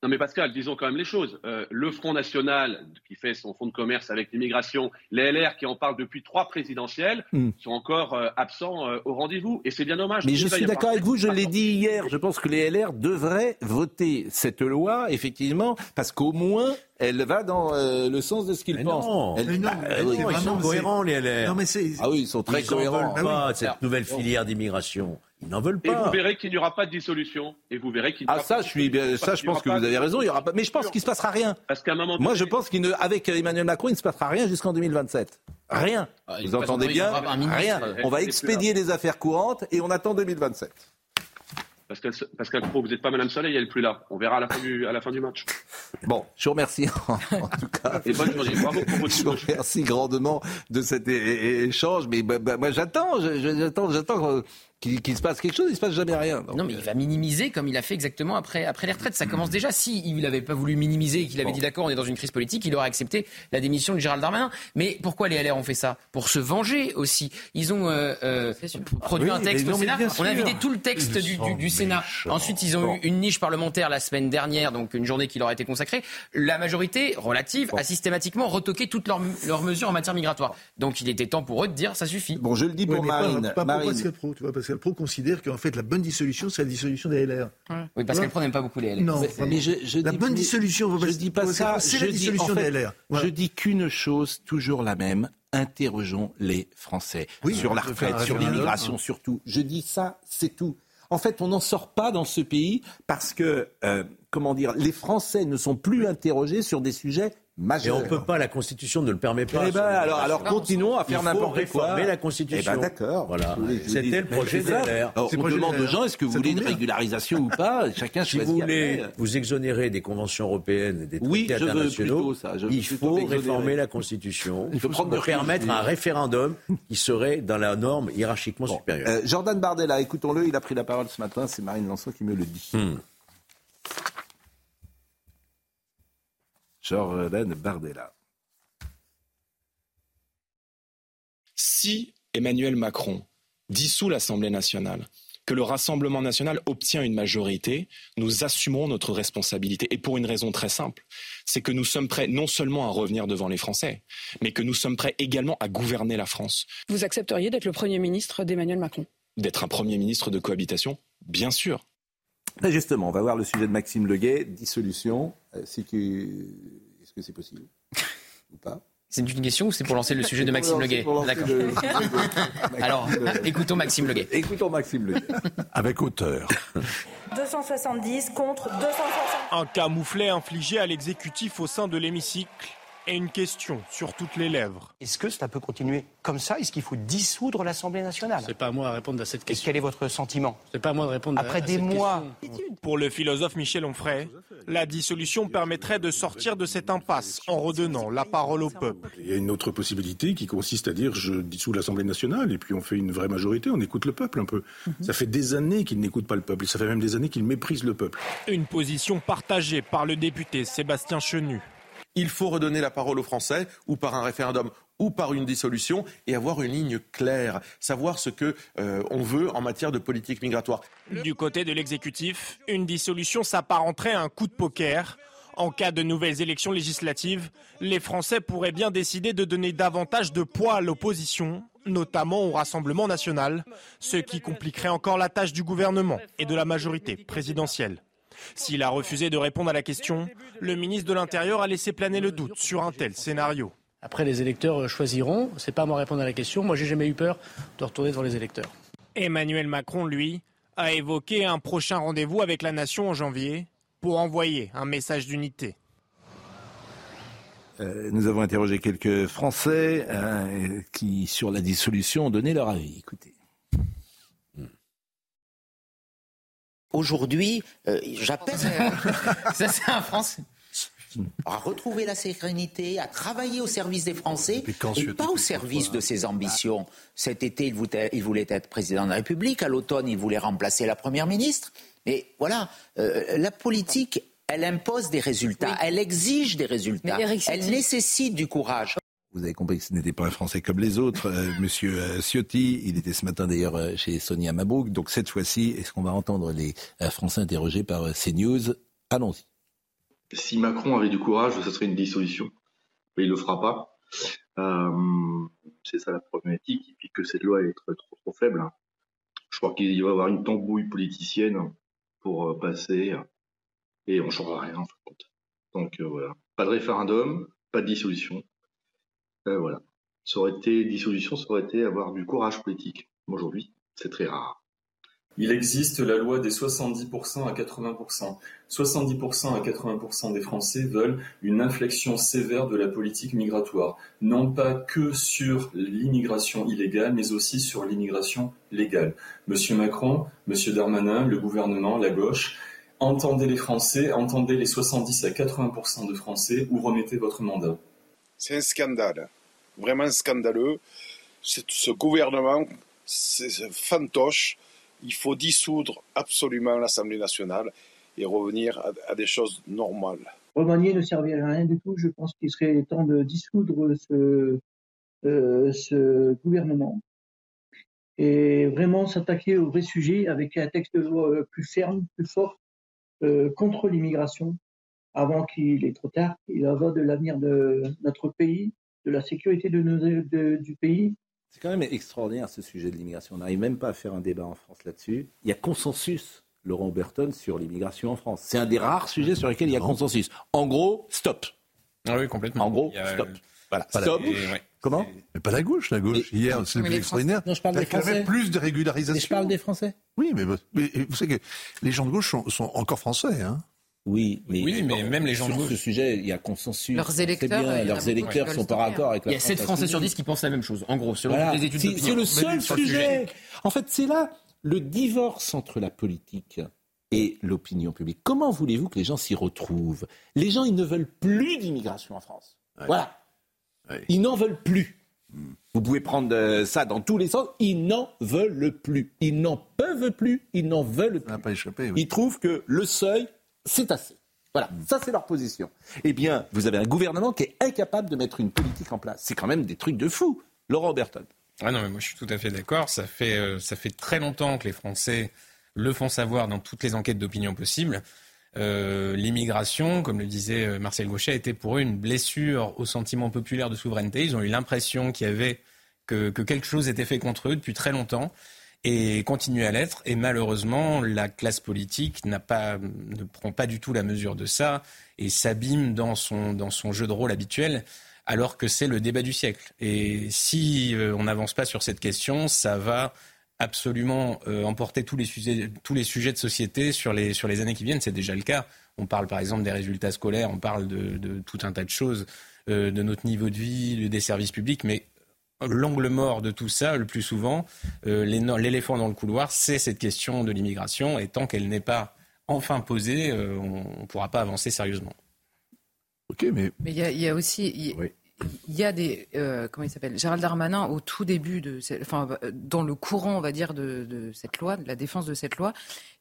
Non mais Pascal, disons quand même les choses. Euh, le Front National, qui fait son fonds de commerce avec l'immigration, les LR qui en parlent depuis trois présidentielles, hmm. sont encore euh, absents euh, au rendez-vous. Et c'est bien dommage. Mais je suis d'accord avec vous, je l'ai dit hier, je pense que les LR devraient voter cette loi, effectivement, parce qu'au moins, elle va dans le sens de ce qu'ils pensent. Non, mais non, bah, ils sont cohérents, les LR. Non, mais ah oui, ils sont très cohérents. Veulent pas cette nouvelle filière d'immigration. Ils n'en veulent pas. Et vous verrez qu'il n'y aura pas de dissolution. Et vous verrez qu'il Ah, ça, je suis bien, ça, je pense que vous avez raison. Il y aura pas, mais je pense qu'il ne se passera rien. Parce qu'à un moment Moi, je pense qu'avec Emmanuel Macron, il ne se passera rien jusqu'en 2027. Rien. Ah, vous entendez bien? Rien. On va expédier les affaires courantes et on attend 2027. Pascal, Pascal Pro, vous n'êtes pas Madame Soleil, elle n'est plus là. On verra à la fin du, à la fin du match. Bon, je vous remercie en, tout cas. Et bonne journée. Bravo pour votre Je vous remercie grandement de cet échange. Mais bah, bah, moi, j'attends, j'attends, j'attends qu'il se passe quelque chose, il se passe jamais rien. non, mais il va minimiser comme il a fait exactement après, après les retraites. Ça commence déjà. Si il n'avait pas voulu minimiser et qu'il avait dit d'accord, on est dans une crise politique, il aurait accepté la démission de Gérald Darmanin. Mais pourquoi les LR ont fait ça? Pour se venger aussi. Ils ont euh, euh, produit un texte au Sénat. On a vidé tout le texte du, du, Sénat. Ensuite, ils ont eu une niche parlementaire la semaine dernière, donc une journée qui leur a été consacrée. La majorité relative a systématiquement retoqué toutes leurs, leurs, mesures en matière migratoire. Donc il était temps pour eux de dire ça suffit. Bon, je le dis pour Marine. Pas, pas Pro, tu vois, parce Pro considère qu'en fait, la bonne dissolution, c'est la dissolution des LR. Oui, parce qu'elle n'aime pas beaucoup les LR. Non, mais je, la bonne dissolution, je dis pas ça. C'est la dissolution des LR. Je dis qu'une chose, toujours la même. Interrogeons les Français sur la retraite, sur l'immigration, surtout. Je dis ça, c'est tout. En fait, on n'en sort pas dans ce pays parce que, euh, comment dire, les Français ne sont plus interrogés sur des sujets et on ne peut pas, la Constitution ne le permet pas. Eh ben, alors, alors continuons à faire n'importe quoi. Mais la Constitution. Eh ben, d'accord. Voilà. C'était le projet de l'air. On demande aux gens est-ce que vous voulez une régularisation ou pas? Chacun si vous voulez vous exonérer des conventions européennes et des traités internationaux, ça. il faut réformer la Constitution. Il faut prendre permettre un référendum qui serait dans la norme hiérarchiquement supérieure. Euh, Jordan Bardella, écoutons-le, il a pris la parole ce matin, c'est Marine Lançon qui me le dit. Hmm. Jordan Bardella. Si Emmanuel Macron dissout l'Assemblée nationale, que le Rassemblement national obtient une majorité, nous assumerons notre responsabilité. Et pour une raison très simple, c'est que nous sommes prêts non seulement à revenir devant les Français, mais que nous sommes prêts également à gouverner la France. Vous accepteriez d'être le Premier ministre d'Emmanuel Macron? D'être un Premier ministre de cohabitation? Bien sûr. Justement, on va voir le sujet de Maxime Leguet, dissolution. Euh, est-ce que c'est possible ou pas c'est une question ou c'est pour lancer le sujet de Maxime Leguet D'accord. Alors, écoutons Maxime Leguet. Écoutons Maxime Leguet. Avec hauteur. 270 contre 260. Un camouflet infligé à l'exécutif au sein de l'hémicycle et une question sur toutes les lèvres. Est-ce que ça peut continuer comme ça? Est-ce qu'il faut dissoudre l'Assemblée nationale? C'est pas à moi à répondre à cette question. quel est votre sentiment? C'est pas à moi de répondre Après à, des mois. Pour le philosophe Michel Onfray, la dissolution permettrait de sortir de cette impasse en redonnant la parole au peuple. Il y a une autre possibilité qui consiste à dire je dissous l'Assemblée nationale et puis on fait une vraie majorité, on écoute le peuple un peu. Mhm. Ça fait des années qu'il n'écoute pas le peuple, ça fait même des années qu'il méprise le peuple. Une position partagée par le député Sébastien Chenu il faut redonner la parole aux Français, ou par un référendum, ou par une dissolution, et avoir une ligne claire, savoir ce que euh, veut en matière de politique migratoire. Du côté de l'exécutif, une dissolution s'apparenterait à un coup de poker. En cas de nouvelles élections législatives, les Français pourraient bien décider de donner davantage de poids à l'opposition, notamment au Rassemblement national, ce qui compliquerait encore la tâche du gouvernement et de la majorité présidentielle. S'il a refusé de répondre à la question, le ministre de l'Intérieur a laissé planer le doute sur un tel scénario. Après, les électeurs choisiront. C'est pas à moi de répondre à la question. Moi, j'ai jamais eu peur de retourner devant les électeurs. Emmanuel Macron, lui, a évoqué un prochain rendez-vous avec la nation en janvier pour envoyer un message d'unité. Euh, nous avons interrogé quelques Français euh, qui, sur la dissolution, ont donné leur avis. Écoutez. Aujourd'hui, euh, j'appelle. Ça, c'est un Français. À retrouver la sérénité, à travailler au service des Français et pas au service de ses ambitions. Cet été, il voulait être président de la République. À l'automne, il voulait remplacer la première ministre. Mais voilà, la politique, elle impose des résultats, elle exige des résultats, elle nécessite du courage. Vous avez compris que ce n'était pas un Français comme les autres, euh, Monsieur euh, Ciotti. Il était ce matin d'ailleurs euh, chez Sonia Mabrouk. Donc cette fois-ci, est-ce qu'on va entendre les Français interrogés par CNews? Allons-y. Si Macron avait du courage, ce serait une dissolution. Mais il le fera pas. c'est ça la problématique. Et puis que cette loi est trop, faible. Je crois qu'il va y avoir une tambouille politicienne pour passer et on ne changera rien en fin de compte. Donc voilà, pas de référendum, pas de dissolution. Euh, voilà, ça aurait été dissolution, ça aurait été avoir du courage politique. Aujourd'hui, c'est très rare. Il existe la loi des 70% à 80%. 70% à 80% des Français veulent une inflexion sévère de la politique migratoire, non pas que sur l'immigration illégale, mais aussi sur l'immigration légale. Monsieur Macron, Monsieur Darmanin, le gouvernement, la gauche, Entendez les Français, entendez les 70 à 80% de Français ou remettez votre mandat. C'est un scandale, vraiment scandaleux. Ce gouvernement, c'est fantoche. Il faut dissoudre absolument l'Assemblée nationale et revenir à, des choses normales. Remanier ne servirait à rien du tout. Je pense qu'il serait temps de dissoudre ce, euh, gouvernement et vraiment s'attaquer au vrai sujet avec un texte de loi plus ferme, plus fort, euh, contre l'immigration avant qu'il est trop tard. Il va de l'avenir de notre pays, de la sécurité de nos, du pays. C'est quand même extraordinaire ce sujet de l'immigration. On n'arrive même pas à faire un débat en France là-dessus. Il y a consensus, Laurent Berton, sur l'immigration en France. C'est un des rares sujets sur lesquels il y a consensus. En gros, stop. Ah oui, complètement. En gros, stop. Voilà, stop. Comment Mais pas la gauche, la gauche. Hier, c'est le plus extraordinaire. Non, je parle des Français. plus de régularisation. je parle des Français. Oui, mais, vous savez que les gens de gauche sont, encore français. Hein oui, mais, oui, mais même les gens sur ce sujet, il y a consensus. Leurs électeurs, bien, leurs électeurs sont par accord avec la Il y a 7 Français sur 10 qui pensent la même chose, en gros, selon les études C'est le seul sujet. En fait, c'est là le divorce entre la politique et l'opinion publique. Comment voulez-vous que les gens s'y retrouvent? Les gens, ils ne veulent plus d'immigration en France. Voilà. Ils n'en veulent plus. Vous pouvez prendre euh, ça dans tous les sens. Ils n'en veulent plus. Ils n'en peuvent plus. Ils n'en veulent plus. Pas échappé, Ils trouvent que le seuil, c'est assez. Voilà, ça c'est leur position. Eh bien, vous avez un gouvernement qui est incapable de mettre une politique en place. C'est quand même des trucs de fou. Laurent Berton. Ah non, mais moi je suis tout à fait d'accord. Ça fait, euh, ça fait très longtemps que les Français le font savoir dans toutes les enquêtes d'opinion possibles. Euh, l'immigration, comme le disait euh, Marcel Gauchet, était pour eux une blessure au sentiment populaire de souveraineté. Ils ont eu l'impression qu'il y avait que, quelque chose était fait contre eux depuis très longtemps et continue à l'être. Et malheureusement, la classe politique ne prend pas du tout la mesure de ça et s'abîme dans son, jeu de rôle habituel alors que c'est le débat du siècle. Et si euh, on n'avance pas sur cette question, ça va absolument euh, emporter tous les, sujets, de société sur les, sur les années qui viennent. C'est déjà le cas. On parle par exemple des résultats scolaires, on parle de, tout un tas de choses, euh, de notre niveau de vie, des services publics, mais l'angle mort de tout ça, le plus souvent, euh, l'éléphant dans le couloir, c'est cette question de l'immigration. Et tant qu'elle n'est pas enfin posée, on ne pourra pas avancer sérieusement. Ok, mais. Mais il y, a aussi il y a des euh, comment il s'appelle Gérald Darmanin au tout début de enfin dans le courant on va dire de, de, cette loi de la défense de cette loi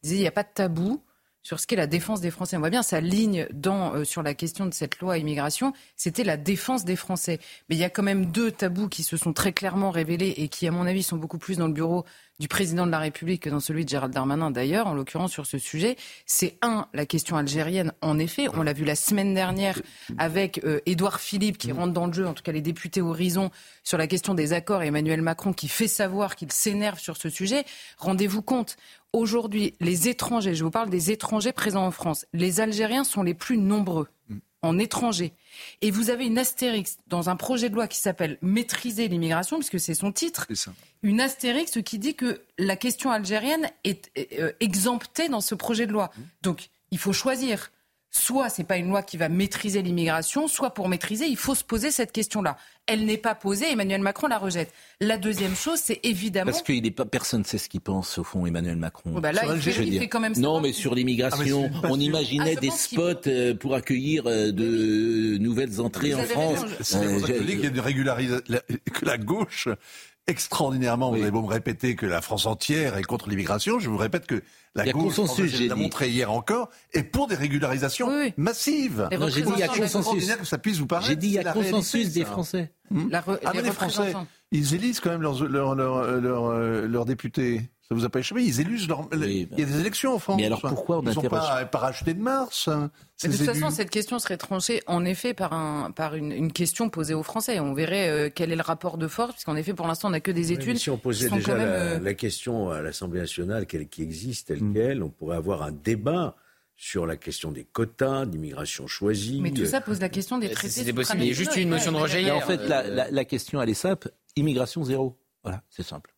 il disait il n'y a pas de tabou sur ce qu'est la défense des Français. On voit bien sa ligne euh, sur la question de cette loi immigration, c'était la défense des Français. Mais il y a quand même deux tabous qui se sont très clairement révélés et qui, à mon avis, sont beaucoup plus dans le bureau du président de la République que dans celui de Gérald Darmanin d'ailleurs, en l'occurrence sur ce sujet, c'est un, la question algérienne, en effet, on l'a vu la semaine dernière avec euh, Édouard Philippe qui rentre dans le jeu, en tout cas les députés Horizon, sur la question des accords, et Emmanuel Macron qui fait savoir qu'il s'énerve sur ce sujet. Rendez-vous compte, aujourd'hui, les étrangers, je vous parle des étrangers présents en France, les Algériens sont les plus nombreux. en étrangers. Et vous avez une astérix dans un projet de loi qui s'appelle Maîtriser l'immigration, puisque c'est son titre. Une astérix qui dit que la question algérienne est euh, exemptée dans ce projet de loi. Donc, il faut choisir soit c'est pas une loi qui va maîtriser l'immigration, soit pour maîtriser, il faut se poser cette question-là. Elle n'est pas posée, Emmanuel Macron la rejette. La deuxième chose, c'est évidemment. Parce que pas, personne ne sait ce qu'il pense, au fond, Emmanuel Macron. Oh, bah là, il, fait, quand même Non, mais sur l'immigration, ah, on imaginait ah, des spots euh, pour accueillir euh, de nouvelles entrées en France. C'est euh, qu'il y a que la gauche extraordinairement, vous avez beau me répéter que la France entière est contre l'immigration, je vous répète que la gauche, l'a montré hier encore, est pour des régularisations massives. j'ai dit il y a consensus. Que ça puisse vous paraître. J'ai dit il y a consensus des Français. Hmm ah, mais les Français, ils élisent quand même leurs, leurs, leurs, leurs, leurs députés. Ça vous a pas échappé Ils élusent leur... Il y a des élections en France. Mais alors pourquoi on Ils ne sont pas parachutés de Mars hein, De toute façon, cette question serait tranchée en effet par, un, par une, une question posée aux Français. On verrait euh, quel est le rapport de force, puisqu'en effet, pour l'instant, on n'a que des études. si on posait déjà euh, la, question à l'Assemblée nationale, quelle, qui existe telle mm. qu'elle, on pourrait avoir un débat sur la question des quotas, d'immigration choisie. Mais tout ça pose la question des traités. C'est possible. Il y a juste une motion de rejet. En fait, la, la, la question, elle est simple. Immigration zéro. Voilà, c'est simple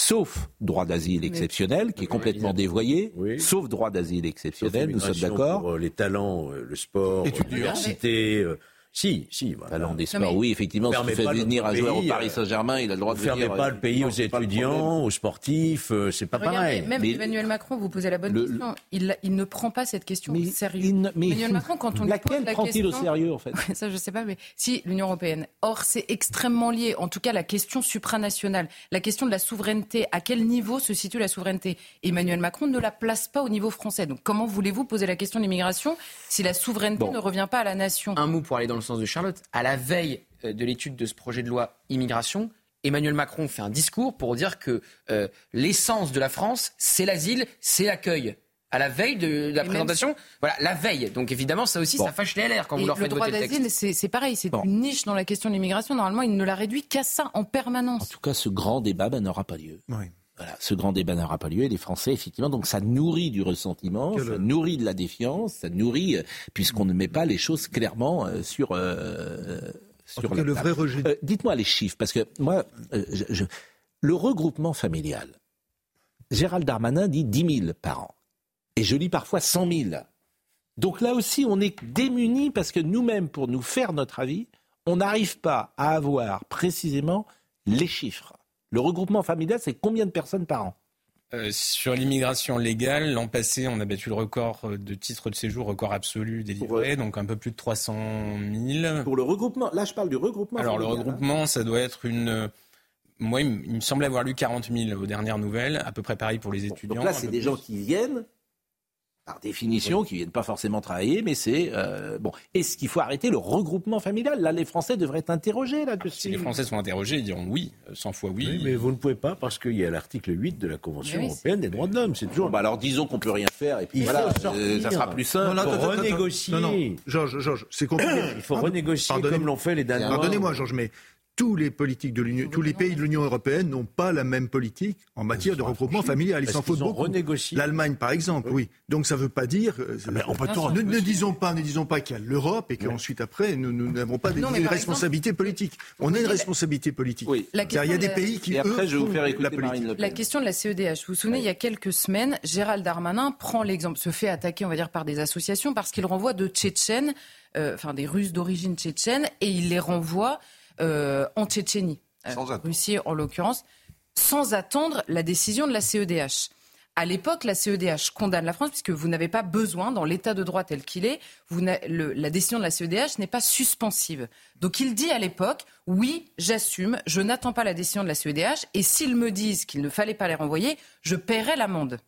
sauf droit d'asile exceptionnel, qui est complètement dévoyé, sauf droit d'asile exceptionnel, nous sommes d'accord. Euh, les talents, euh, le sport, l'université, euh, si, si. Voilà. des sports, oui, effectivement. Si tu fais venir un joueur au Paris euh, Saint-Germain, il a le droit de venir. Ne fermez pas le pays aux étudiants, aux sportifs, euh, c'est pas pareil. Même Emmanuel Macron, vous posez la bonne question. Il, il, ne prend pas cette question au sérieux. Emmanuel Macron, quand on laquelle prend-il au sérieux, en fait Ça, je sais pas, mais si l'Union européenne. Or, c'est extrêmement lié. En tout cas, la question supranationale, la question de la souveraineté. À quel niveau se situe la souveraineté? Emmanuel Macron ne la place pas au niveau français. Donc, comment voulez-vous poser la question de l'immigration si la souveraineté ne revient pas à la nation? Un mot pour aller dans le sens de Charlotte. À la veille euh, de l'étude de ce projet de loi immigration, Emmanuel Macron fait un discours pour dire que euh, l'essence de la France, c'est l'asile, c'est l'accueil. À la veille de, la présentation, voilà, la veille. Donc évidemment, ça aussi, ça fâche les LR quand vous leur faites voter le droit d'asile, c'est pareil, c'est une niche dans la question de l'immigration. Normalement, il ne la réduit qu'à ça en permanence. En tout cas, ce grand débat ben, n'aura pas lieu. Oui. Voilà, ce grand débat n'aura pas lieu. Et les Français, effectivement, donc ça nourrit du ressentiment, ça nourrit de la défiance, ça nourrit, euh, puisqu'on ne met pas les choses clairement euh, sur. Euh, sur le vrai rejet. Euh, dites-moi les chiffres, parce que moi, je, le regroupement familial, Gérald Darmanin dit 10 000 par an. Et je lis parfois 100 000. Donc là aussi, on est démunis parce que nous-mêmes, pour nous faire notre avis, on n'arrive pas à avoir précisément les chiffres. Le regroupement familial, c'est combien de personnes par an euh, sur l'immigration légale, l'an passé, on a battu le record euh, de titres de séjour, record absolu délivré, donc un peu plus de 300 000. Pour le regroupement, là je parle du regroupement. Alors le regroupement, ça doit être une... Moi, il me semblait avoir lu 40 000 aux dernières nouvelles, à peu près pareil pour les étudiants. donc là, c'est des gens qui viennent par définition, qui viennent pas forcément travailler, mais c'est euh, bon. Est-ce qu'il faut arrêter le regroupement familial Là, les Français devraient être interrogés là-dessus. Si les Français sont interrogés, ils diront oui, 100 fois oui. mais vous ne pouvez pas parce qu'il y a l'article 8 de la Convention européenne des droits de l'homme. C'est toujours. bah alors disons qu'on peut rien faire et puis voilà, euh, ça sera plus simple. Non, non, renégocier. Non, non, Georges, Georges, c'est compliqué. Il faut renégocier comme l'ont fait les Danois. Pardonnez-moi, Georges, mais tous les politiques de l'Union, tous les pays de l'Union européenne n'ont pas la même politique en matière de regroupement familial. Il s'en faut beaucoup. L'Allemagne, par exemple, oui. Donc ça ne veut pas dire. Euh, mais on peut ne, ne, disons pas, ne disons pas qu'il y a l'Europe et qu'ensuite après nous n'avons pas des, une responsabilité politique. On a une responsabilité politique. Oui. il y a des pays qui. Et après, je vais vous faire écouter la, Marine la question de la CEDH. Vous vous souvenez, il y a quelques semaines, Gérald Darmanin prend l'exemple, se fait attaquer, on va dire, par des associations parce qu'il renvoie de Tchétchènes, euh, enfin des Russes d'origine tchétchène, et il les renvoie euh, en Tchétchénie, euh, Russie en l'occurrence, sans attendre la décision de la CEDH. À l'époque, la CEDH condamne la France puisque vous n'avez pas besoin, dans l'état de droit tel qu'il est, la décision de la CEDH n'est pas suspensive. Donc il dit à l'époque, oui, j'assume, je n'attends pas la décision de la CEDH et s'ils me disent qu'il ne fallait pas les renvoyer, je paierai l'amende.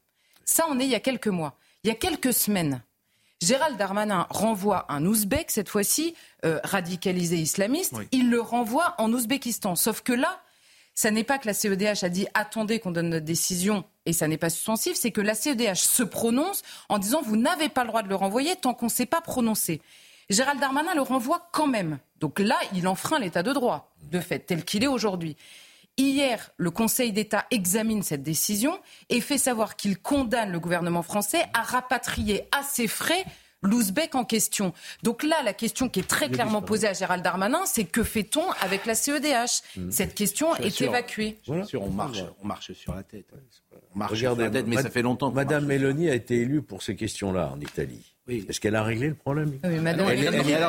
Ça, on est il y a quelques mois. Il y a quelques semaines, Gérald Darmanin renvoie un Ouzbek, cette fois-ci euh, radicalisé islamiste. Il le renvoie en Ouzbékistan. Sauf que là, ça n'est pas que la CEDH a dit attendez qu'on donne notre décision et ça n'est pas suspensif, c'est que la CEDH se prononce en disant vous n'avez pas le droit de le renvoyer tant qu'on ne s'est pas prononcé. Gérald Darmanin le renvoie quand même. Donc là, il enfreint l'état de droit, de fait, tel qu'il est aujourd'hui. Hier, le Conseil d'État examine cette décision et fait savoir qu'il condamne le gouvernement français à rapatrier à ses frais l'Ouzbek en question. Donc là, la question qui est très clairement posée à Gérald Darmanin, c'est que fait-on avec la CEDH mmh. Cette question est évacuée. on marche, on marche sur la tête. On marche sur la tête, mais ça fait longtemps. Madame Mélanie a été élue pour ces questions-là en Italie. Oui. Est-ce qu'elle a réglé le problème? Oui, madame, elle,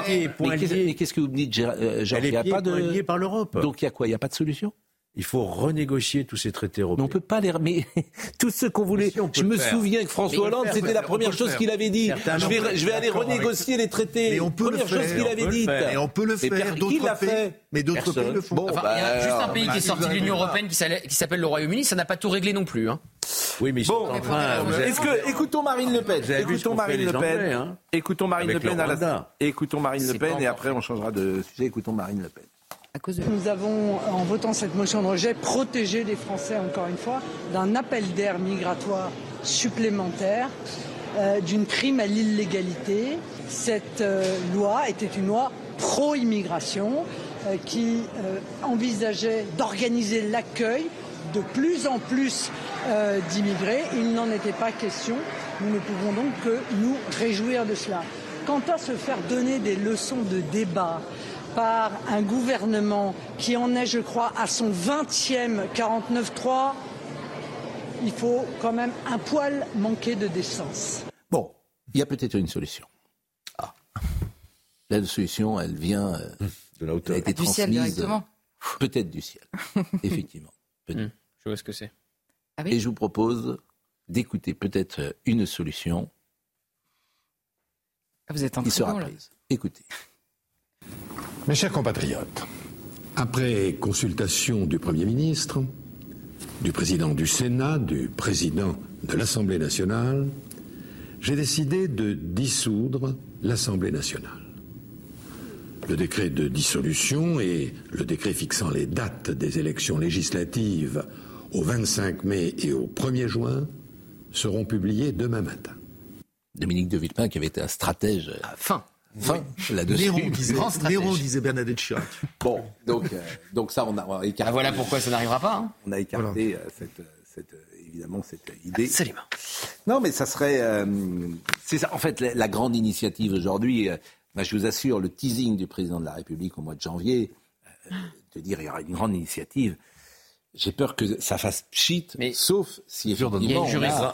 elle, mais qu'est-ce que vous me dites, Gérard euh, Elle est pas de... par l'Europe. Donc il y a quoi? Il n'y a pas de solution? Il faut renégocier tous ces traités européens. Mais on peut pas les. Mais tous ceux qu'on voulait. je me souviens que François Hollande, c'était la première chose qu'il avait dit. Je vais, je vais aller renégocier les traités. Mais on peut première le faire. chose qu'il avait dit. Et on peut le faire. Qui l'a fait Mais d'autres pays le font. Bon, enfin, il y a juste un pays qui est sorti de l'Union européenne qui s'appelle le Royaume-Uni. Ça n'a pas tout réglé non plus. Hein. Oui, mais bon, enfin, est-ce que écoutons Marine Le Pen Écoutons Marine Le Pen. Écoutons Marine Le Pen à la. Écoutons Marine Le Pen et après on changera de sujet. Écoutons Marine Le Pen. Nous avons, en votant cette motion de rejet, protégé les Français, encore une fois, d'un appel d'air migratoire supplémentaire, euh, d'une prime à l'illégalité. Cette euh, loi était une loi pro-immigration euh, qui envisageait d'organiser l'accueil de plus en plus d'immigrés. Il n'en était pas question. Nous ne pouvons donc que nous réjouir de cela. Quant à se faire donner des leçons de débat, par un gouvernement qui en est, je crois, à son 20e 49-3, il faut quand même un poil manquer de décence. Bon, il y a peut-être une solution. Ah. La solution, elle vient euh, de la hauteur. du ciel directement. Peut-être du ciel, effectivement. Hmm. je vois ce que c'est. Ah Et je vous propose d'écouter peut-être une solution. Ah, vous êtes en qui sera prise. Écoutez. Mes chers compatriotes, après consultation du Premier ministre, du président du Sénat, du président de l'Assemblée nationale, j'ai décidé de dissoudre l'Assemblée nationale. Le décret de dissolution et le décret fixant les dates des élections législatives au 25 mai et au 1er juin seront publiés demain matin. Dominique de Villepin, qui avait été un stratège à fin Fin là-dessus. Néron disait, Bernadette Chirac. Bon, donc, euh, donc ça, on a, écarté. Ah, voilà pourquoi ça n'arrivera pas. Hein. On a écarté euh, cette, cette, évidemment cette idée. Absolument. Non, mais ça serait. Euh, c'est ça. En fait, la, grande initiative aujourd'hui, bah, je vous assure, le teasing du président de la République au mois de janvier, de dire il y aura une grande initiative. J'ai peur que ça fasse pchit, mais sauf si effectivement... Il y a une,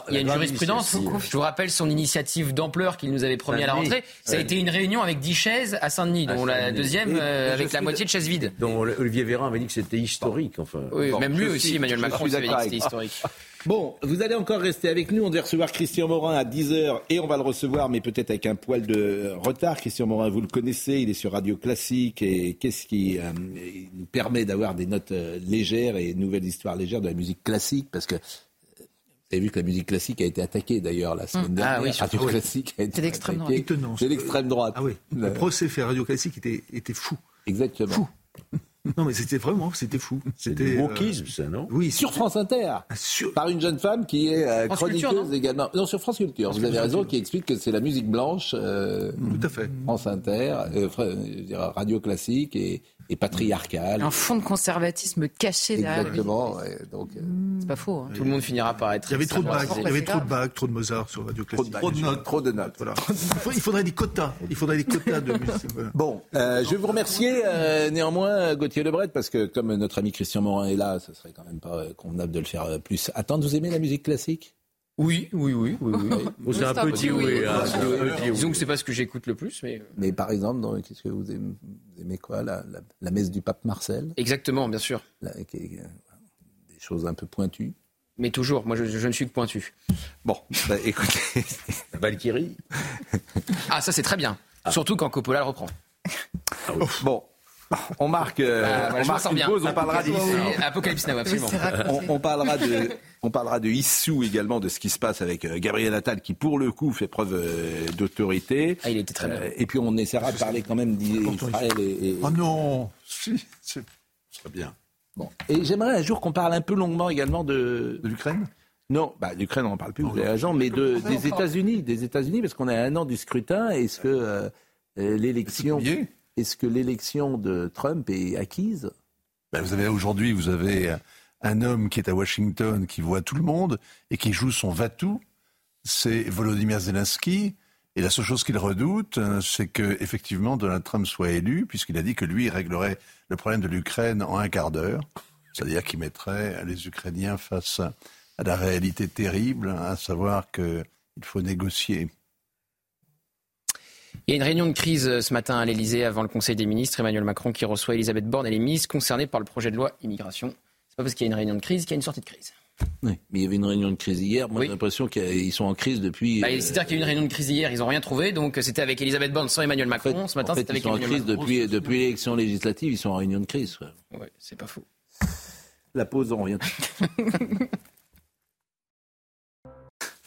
il y a une jurisprudence. Je vous rappelle son initiative d'ampleur qu'il nous avait promis à la rentrée. Ça a été une réunion avec 10 chaises à Saint-Denis, dont la deuxième euh, avec la moitié de chaises vides. Dont Olivier Véran avait dit que c'était historique. Enfin. Oui, même lui aussi, Emmanuel Macron, avait dit que c'était historique. Bon, vous allez encore rester avec nous. On devait recevoir Christian Morin à 10h et on va le recevoir, mais peut-être avec un poil de retard. Christian Morin, vous le connaissez, il est sur Radio Classique et qu'est-ce qui euh, nous permet d'avoir des notes euh, légères et une nouvelle histoire légère de la musique classique Parce que euh, vous avez vu que la musique classique a été attaquée d'ailleurs la semaine dernière. Ah oui, Radio Classique a été attaquée. C'est l'extrême droite. Ah oui, le procès fait Radio Classique était, était fou. Exactement. Fou. Non, mais c'était vraiment, c'était fou. C'était du wokisme, ça, non Oui, sur France Inter. Ah, par une jeune femme qui est euh, chroniqueuse également. Non, sur France Culture. Vous avez raison, qui explique que c'est la musique blanche. Euh, Tout à fait. France Inter, euh, radio classique et, et patriarcale. Un fond de conservatisme caché derrière. Exactement. donc, c'est pas faux. Hein. Tout le monde finira par être. Il y avait trop de bacs, il y avait trop de bacs, trop de Mozart sur radio classique. Trop de, notes, trop de notes. Voilà. il faudrait des quotas. Il faudrait des quotas de musique. Bon, je vais vous remercier néanmoins. Gauthier Lebret, parce que comme notre ami Christian Morin est là, ce serait quand même pas convenable de le faire plus attendre. Vous aimez la musique classique? Oui, oui, oui. oui, oui. c'est un petit oui. Hein, Disons que c'est pas ce que j'écoute le plus. Mais, mais par exemple, qu'est-ce que vous aimez, quoi? La, messe du pape Marcel? Exactement, bien sûr. des choses un peu pointues. Mais toujours, moi je, ne suis que pointu. Bon, bah, écoutez. Valkyrie. Ah, ça c'est très bien. Ah. Surtout quand Coppola le reprend. Ah bon, on marque, euh, ah, on marque une pause, on parlera de Apocalypse Now, absolument. on, parlera de, on parlera de Issou également, de ce qui se passe avec euh, Gabriel Attal, qui pour le coup fait preuve euh, d'autorité. Ah, il était très bien. et puis on essaiera de parler quand même d'Israël et, et... Oh non, si, c'est très bien. Bon. Et j'aimerais un jour qu'on parle un peu longuement également de... De l'Ukraine? Non, bah, l'Ukraine, on n'en parle plus, vous avez raison, mais de, des États-Unis, des États-Unis, parce qu'on a un an du scrutin. Est-ce que l'élection est-ce que l'élection de Trump est acquise? Ben Vous avez aujourd'hui, vous avez un homme qui est à Washington, qui voit tout le monde et qui joue son va-tout. C'est Volodymyr Zelensky. Et la seule chose qu'il redoute, euh, c'est que effectivement Donald Trump soit élu, puisqu'il a dit que lui il réglerait le problème de l'Ukraine en un quart d'heure, c'est-à-dire qu'il mettrait les Ukrainiens face à la réalité terrible, à savoir qu'il faut négocier. Il y a une réunion de crise euh, ce matin à l'Elysée avant le Conseil des ministres. Emmanuel Macron qui reçoit Elisabeth Borne et les ministres concernés par le projet de loi immigration. C'est pas parce qu'il y a une réunion de crise qu'il y a une sortie de crise. Oui, mais il y avait une réunion de crise hier. Moi, j'ai l'impression qu'ils sont en crise depuis. Bah, C'est-à-dire qu'il y a eu une réunion de crise hier, ils n'ont rien trouvé. Donc c'était avec Elisabeth Borne sans Emmanuel Macron. ce matin, c'était avec ils sont en crise depuis, depuis l'élection législative. Ils sont en réunion de crise. Oui, c'est pas faux. La pause, on revient.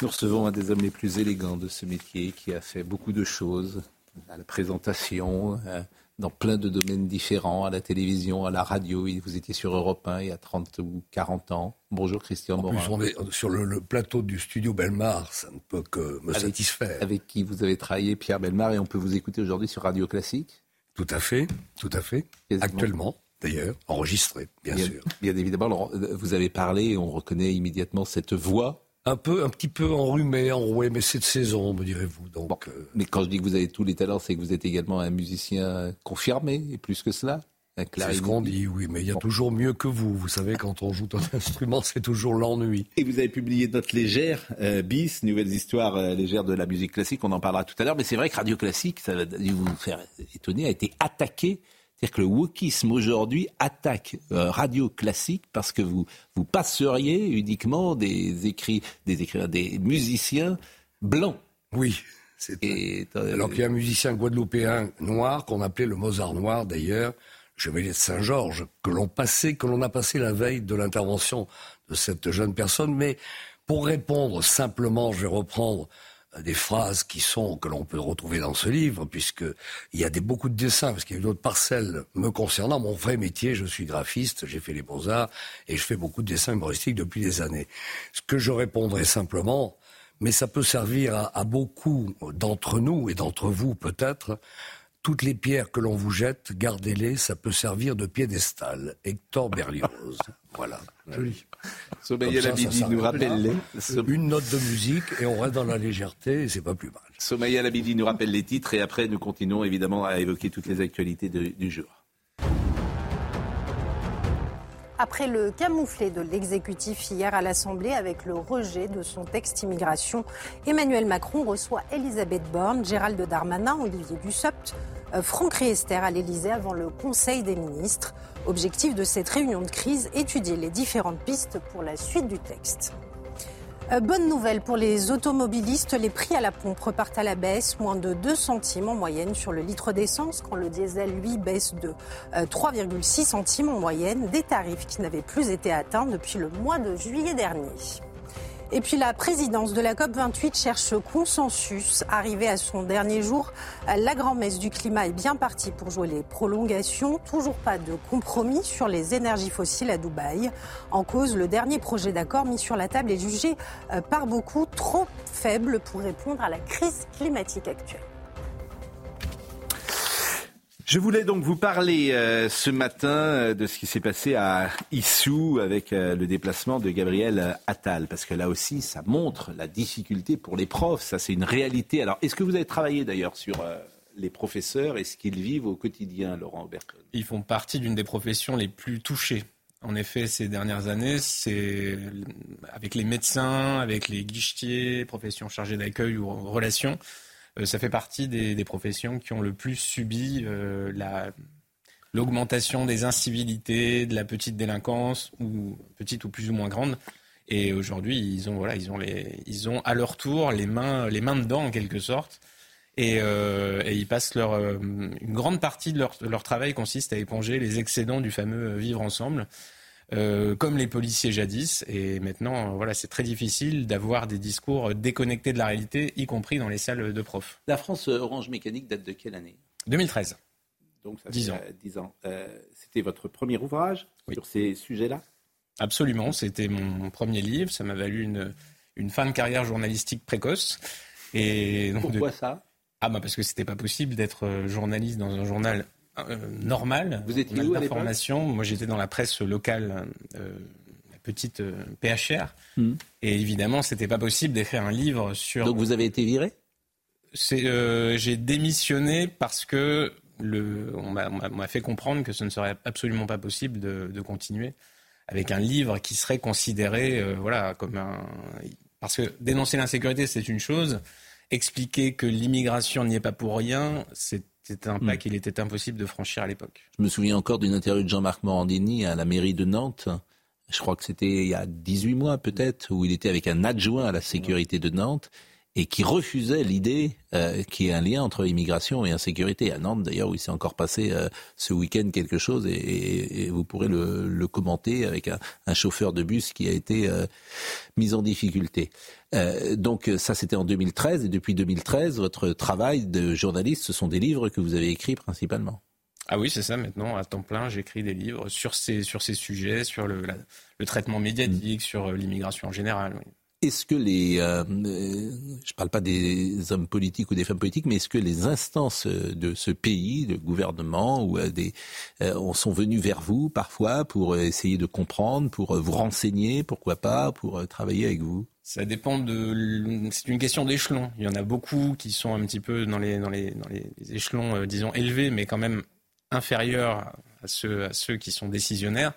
Nous recevons un des hommes les plus élégants de ce métier qui a fait beaucoup de choses à la présentation, euh, dans plein de domaines différents, à la télévision, à la radio. Vous étiez sur Europe 1 il y a 30 ou 40 ans. Bonjour Christian en Plus, on est sur le, plateau du studio Belmar, ça ne peut que me satisfaire. Avec qui vous avez travaillé, Pierre Belmar, et on peut vous écouter aujourd'hui sur Radio Classique Tout à fait, tout à fait. Actuellement d'ailleurs, enregistré, bien, bien, sûr. Bien évidemment, vous avez parlé et on reconnaît immédiatement cette voix un peu, un petit peu enrhumé, enroué, mais c'est de saison, me direz-vous. Donc, euh. Mais quand je dis que vous avez tous les talents, c'est que vous êtes également un musicien confirmé, et plus que cela. C'est ce qu'on dit, oui, mais il y a toujours mieux que vous. Vous savez, quand on joue un instrument, c'est toujours l'ennui. Et vous avez publié Note légère, euh, bis, nouvelles histoires euh, légères de la musique classique. On en parlera tout à l'heure, mais c'est vrai que Radio Classique, ça va vous faire étonner, a été attaqué c'est-à-dire que le wokisme aujourd'hui attaque euh, radio classique parce que vous, vous passeriez uniquement des écrits, des écrivains, des musiciens blancs. Oui. Et, euh, Alors qu'il y a un musicien guadeloupéen noir qu'on appelait le Mozart noir d'ailleurs, chevalier de Saint-Georges, que l'on passait, que l'on a passé la veille de l'intervention de cette jeune personne. Mais pour répondre simplement, je vais reprendre des phrases qui sont que l'on peut retrouver dans ce livre, puisque il y a des, beaucoup de dessins, parce qu'il y a une autre parcelle me concernant. Mon vrai métier, je suis graphiste, j'ai fait les beaux-arts, et je fais beaucoup de dessins humoristiques depuis des années. Ce que je répondrai simplement, mais ça peut servir à, à beaucoup d'entre nous et d'entre vous peut-être, toutes les pierres que l'on vous jette, gardez-les, ça peut servir de piédestal. Hector Berlioz. voilà. Joli. Sommeil la midi nous rappelle les... Une note de musique et on reste dans la légèreté et c'est pas plus mal. Sommeil à la midi nous rappelle les titres et après nous continuons évidemment à évoquer toutes les actualités du jour. Après le camouflet de l'exécutif hier à l'Assemblée avec le rejet de son texte immigration, Emmanuel Macron reçoit Elisabeth Borne, Gérald Darmanin, Olivier Dussopt, euh, Franck Riester à l'Elysée avant le Conseil des ministres. Objectif de cette réunion de crise, étudier les différentes pistes pour la suite du texte. Euh, bonne nouvelle pour les automobilistes, les prix à la pompe repartent à la baisse, moins de 2 centimes en moyenne sur le litre d'essence, quand le diesel, lui, baisse de 3,6 euh, centimes en moyenne, des tarifs qui n'avaient plus été atteints depuis le mois de juillet dernier. Et puis la présidence de la COP28 cherche consensus. Arrivé à son dernier jour, la grand-messe du climat est bien partie pour jouer les prolongations. Toujours pas de compromis sur les énergies fossiles à Dubaï. En cause, le dernier projet d'accord mis sur la table est jugé euh, par beaucoup trop faible pour répondre à la crise climatique actuelle. Je voulais donc vous parler euh, ce matin euh, de ce qui s'est passé à Issou avec euh, le déplacement de Gabriel Attal, parce que là aussi, ça montre la difficulté pour les profs. Ça, c'est une réalité. Alors, est-ce que vous avez travaillé d'ailleurs sur les professeurs et ce qu'ils vivent au quotidien, Laurent Auberton Ils font partie d'une des professions les plus touchées. En effet, ces dernières années, c'est avec les médecins, avec les guichetiers, professions chargées d'accueil ou relations ça fait partie des, professions qui ont le plus subi euh, l'augmentation des incivilités, de la petite délinquance, ou petite ou plus ou moins grande. Et aujourd'hui, ils ont voilà, ils ont les, ils ont à leur tour les mains, les mains dedans en quelque sorte. Et, euh, ils passent leur, une grande partie de leur, travail consiste à éponger les excédents du fameux vivre ensemble. Euh, comme les policiers jadis. Et maintenant, voilà, c'est très difficile d'avoir des discours déconnectés de la réalité, y compris dans les salles de profs. La France Orange Mécanique date de quelle année? 2013. Donc ça 10 ans. 10 ans. Euh, c'était votre premier ouvrage sur ces sujets-là? Absolument, c'était mon premier livre. Ça m'a valu une, une fin de carrière journalistique précoce. Et Pourquoi ça? Ah bah parce que c'était pas possible d'être journaliste dans un journal euh, normal. Vous étiez où d'information. Moi, j'étais dans la presse locale, euh, la petite euh, PHR. Hmm. Et évidemment, c'était pas possible d'écrire un livre sur. Donc, vous avez été viré? J'ai démissionné parce que le, on m'a fait comprendre que ce ne serait absolument pas possible de, de continuer avec un livre qui serait considéré voilà, comme un... Parce que dénoncer l'insécurité, c'est une chose. Expliquer que l'immigration n'y est pas pour rien, c'est c'était un pas hmm. qu'il était impossible de franchir à l'époque. Je me souviens encore d'une interview de Jean-Marc Morandini à la mairie de Nantes. Je crois que c'était il y a 18 mois peut-être, où il était avec un adjoint à la sécurité de Nantes et qui refusait l'idée euh, qu'il y ait un lien entre immigration et insécurité. À Nantes, d'ailleurs, où il s'est encore passé euh, ce week-end quelque chose, et, et, vous pourrez le, le commenter avec un, un, chauffeur de bus qui a été euh, mis en difficulté. Euh, donc ça, c'était en 2013, et depuis 2013, votre travail de journaliste, ce sont des livres que vous avez écrits principalement. Ah oui, c'est ça. Maintenant, à temps plein, j'écris des livres sur ces, sur ces sujets, sur le, le traitement médiatique, mmh. sur l'immigration en général. Oui. Est-ce que les, euh, je ne parle pas des hommes politiques ou des femmes politiques, mais est-ce que les instances de ce pays, le gouvernement ou euh, des, euh, sont venus vers vous parfois pour essayer de comprendre, pour vous renseigner, pourquoi pas, pour travailler avec vous? Ça dépend de, c'est une question d'échelon. Il y en a beaucoup qui sont un petit peu dans les dans les dans les échelons, disons élevés, mais quand même inférieurs à ceux à ceux qui sont décisionnaires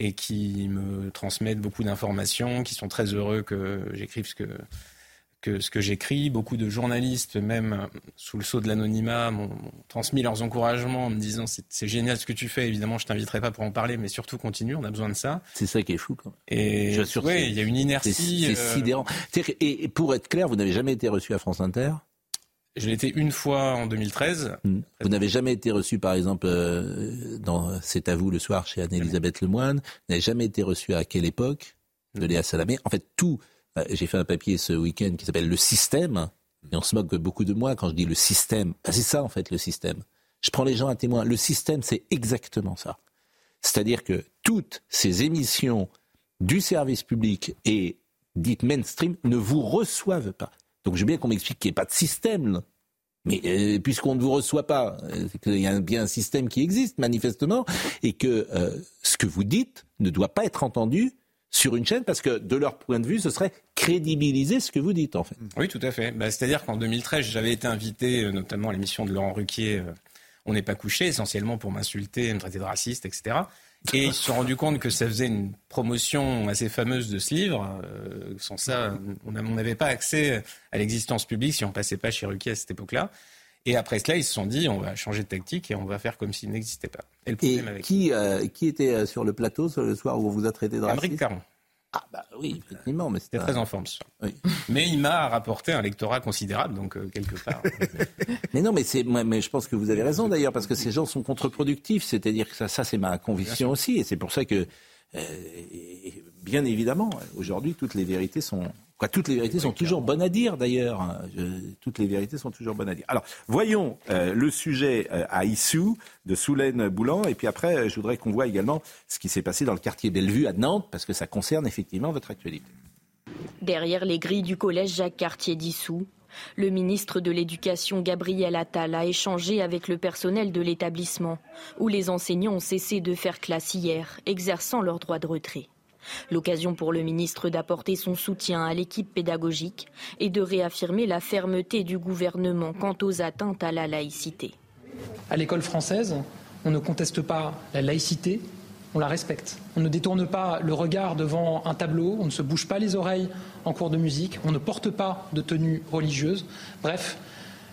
et qui me transmettent beaucoup d'informations, qui sont très heureux que j'écrive ce que, que, ce que j'écris. Beaucoup de journalistes, même sous le sceau de l'anonymat, m'ont transmis leurs encouragements en me disant c'est génial ce que tu fais. Évidemment, je t'inviterai pas pour en parler, mais surtout continue, on a besoin de ça. C'est ça qui est fou. Quand même. Et oui, il y a une inertie. C'est euh, sidérant. Et pour être clair, vous n'avez jamais été reçu à France Inter? Je l'ai été une fois en 2013. Hmm. Vous n'avez jamais été reçu, par exemple, euh, dans C'est à vous le soir chez Anne-Elisabeth Lemoine. Vous n'avez jamais été reçu à quelle époque de Léa Salamé? En fait, tout. Euh, j'ai fait un papier ce week-end qui s'appelle Le système. Et on se moque beaucoup de moi quand je dis le système. Ah, c'est ça, en fait, le système. Je prends les gens à témoin. Le système, c'est exactement ça. C'est-à-dire que toutes ces émissions du service public et dites mainstream ne vous reçoivent pas. Donc je bien qu'on m'explique qu'il n'y ait pas de système. Mais euh, puisqu'on ne vous reçoit pas, euh, qu'il y a bien un système qui existe manifestement, et que euh, ce que vous dites ne doit pas être entendu sur une chaîne, parce que de leur point de vue, ce serait crédibiliser ce que vous dites en fait. Oui, tout à fait. Bah, c'est-à-dire qu'en 2013, j'avais été invité, notamment à l'émission de Laurent Ruquier, On n'est pas couché, essentiellement pour m'insulter, me traiter de raciste, etc. Et ils se sont rendus compte que ça faisait une promotion assez fameuse de ce livre. Euh, sans ça, on n'avait pas accès à l'existence publique si on passait pas chez Ruquier à cette époque-là. Et après cela, ils se sont dit, on va changer de tactique et on va faire comme s'il n'existait pas. Et, qui, euh, qui était euh, sur le plateau le soir où on vous a traité de raciste? Caron. Ah bah oui, effectivement, mais c'était très en forme. Oui. Mais il m'a rapporté un lectorat considérable, donc euh, quelque part. mais non, mais c'est, mais je pense que vous avez raison d'ailleurs, parce que ces gens sont contre-productifs. C'est-à-dire que ça, ça c'est ma conviction aussi, et c'est pour ça que, euh, bien évidemment, aujourd'hui, toutes les vérités sont toutes les vérités sont toujours bonnes à dire d'ailleurs. Hein. Toutes les vérités sont toujours bonnes à dire. Alors, voyons euh, le sujet euh, à Issou de Soulaine Boulan. Et puis après, euh, je voudrais qu'on voit également ce qui s'est passé dans le quartier Bellevue à Nantes, parce que ça concerne effectivement votre actualité. Derrière les grilles du collège Jacques Cartier d'Issou, le ministre de l'Éducation Gabriel Attal a échangé avec le personnel de l'établissement, où les enseignants ont cessé de faire classe hier, exerçant leur droit de retrait. L'occasion pour le ministre d'apporter son soutien à l'équipe pédagogique et de réaffirmer la fermeté du gouvernement quant aux atteintes à la laïcité. À l'école française, on ne conteste pas la laïcité, on la respecte. On ne détourne pas le regard devant un tableau, on ne se bouge pas les oreilles en cours de musique, on ne porte pas de tenue religieuse. Bref,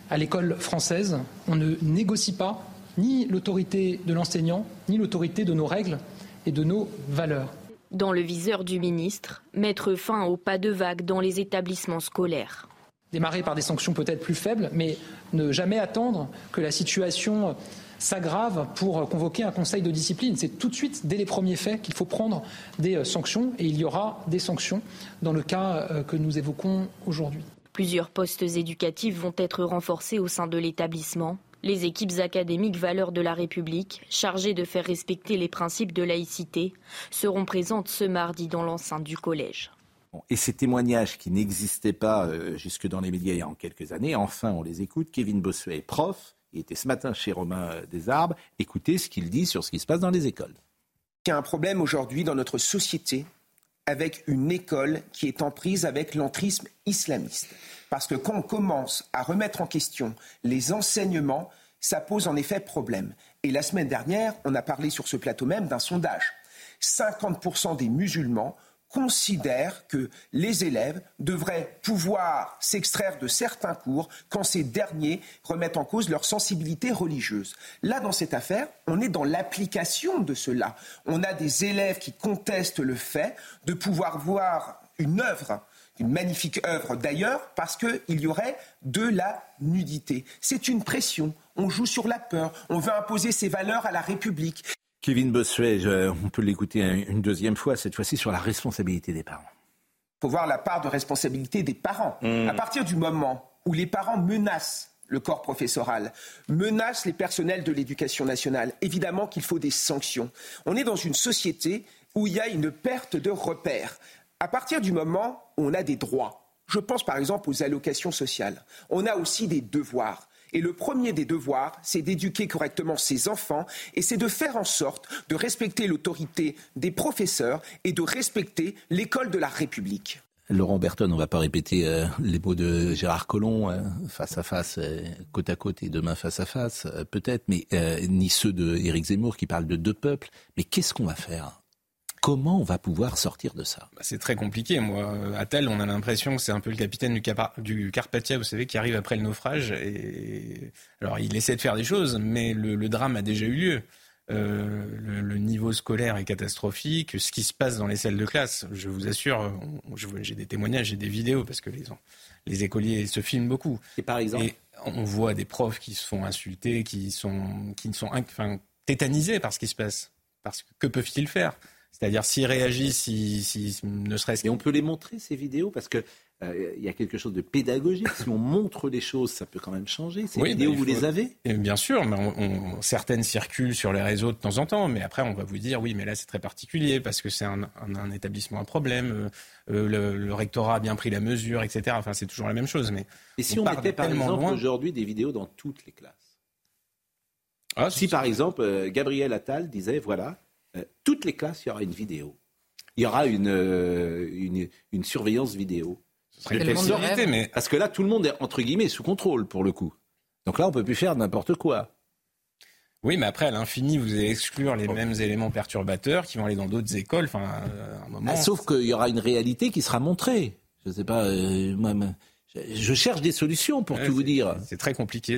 à l'école française, on ne négocie pas ni l'autorité de l'enseignant, ni l'autorité de nos règles et de nos valeurs dans le viseur du ministre, mettre fin au pas de vague dans les établissements scolaires. Démarrer par des sanctions peut-être plus faibles, mais ne jamais attendre que la situation s'aggrave pour convoquer un conseil de discipline. C'est tout de suite, dès les premiers faits, qu'il faut prendre des sanctions et il y aura des sanctions dans le cas euh, que nous évoquons aujourd'hui. Plusieurs postes éducatifs vont être renforcés au sein de l'établissement. Les équipes académiques Valeurs de la République, chargées de faire respecter les principes de laïcité, seront présentes ce mardi dans l'enceinte du collège. Et ces témoignages qui n'existaient pas euh, jusque dans les médias il y a quelques années, enfin on les écoute. Kevin Bossuet est prof, il était ce matin chez Romain euh, Desarbes. Écoutez ce qu'il dit sur ce qui se passe dans les écoles. Il y a un problème aujourd'hui dans notre société avec une école qui est en prise avec l'entrisme islamiste. Parce que quand on commence à remettre en question les enseignements, ça pose en effet problème. Et la semaine dernière, on a parlé sur ce plateau même d'un sondage. 50% des musulmans considèrent que les élèves devraient pouvoir s'extraire de certains cours quand ces derniers remettent en cause leur sensibilité religieuse. Là, dans cette affaire, on est dans l'application de cela. On a des élèves qui contestent le fait de pouvoir voir une œuvre une magnifique œuvre d'ailleurs, parce qu'il y aurait de la nudité. C'est une pression. On joue sur la peur. On veut imposer ses valeurs à la République. Kevin Bossuet, on peut l'écouter une deuxième fois, cette fois-ci sur la responsabilité des parents. Il faut voir la part de responsabilité des parents. Mmh. À partir du moment où les parents menacent le corps professoral, menacent les personnels de l'éducation nationale, évidemment qu'il faut des sanctions. On est dans une société où il y a une perte de repères. À partir du moment où on a des droits, je pense par exemple aux allocations sociales, on a aussi des devoirs. Et le premier des devoirs, c'est d'éduquer correctement ses enfants et c'est de faire en sorte de respecter l'autorité des professeurs et de respecter l'école de la République. Laurent Berton, on ne va pas répéter euh, les mots de Gérard Collomb, euh, face à face, euh, côte à côte et demain face à face, peut-être, mais ni ceux de Éric Zemmour qui parlent de deux peuples. Mais qu'est-ce qu'on va faire? Comment on va pouvoir sortir de ça? Bah, C'est très compliqué. Moi, à tel, on a l'impression que c'est un peu le capitaine du, du, Carpathia, vous savez, qui arrive après le naufrage. Et... Alors, il essaie de faire des choses, mais le, drame a déjà eu lieu. Euh, le, niveau scolaire est catastrophique. Ce qui se passe dans les salles de classe, je vous assure, j'ai des témoignages, j'ai des vidéos parce que les, les écoliers se filment beaucoup. Et par exemple et on voit des profs qui se font insulter, qui sont, qui sont enfin, tétanisés par ce qui se passe. Parce que que peuvent-ils faire? C'est-à-dire s'ils réagissent, si, ne serait-ce Et on peut les montrer, ces vidéos, parce que euh, il y a quelque chose de pédagogique. Si on montre les choses, ça peut quand même changer. Ces vidéos, vous les avez Bien sûr, mais certaines circulent sur les réseaux de temps en temps. Mais après, on va vous dire, oui, mais là, c'est très particulier parce que c'est un, établissement à problème. Euh, le, rectorat a bien pris la mesure, etc. Enfin, c'est toujours la même chose. Mais Et si on, mettait, par exemple, aujourd'hui des vidéos dans toutes les classes ah, Si, par exemple, euh, Gabriel Attal disait, voilà, euh, toutes les classes, il y aura une vidéo. Il y aura une, euh, une, surveillance vidéo. Ce serait mais... Parce que là, tout le monde est, entre guillemets, sous contrôle, pour le coup. Donc là, on ne peut plus faire n'importe quoi. Oui, mais après, à l'infini, vous allez exclure les mêmes éléments perturbateurs qui vont aller dans d'autres écoles. Enfin, euh, un moment. Ah, sauf qu'il y aura une réalité qui sera montrée. Je ne sais pas. moi, je cherche des solutions pour tout vous dire. C'est très compliqué.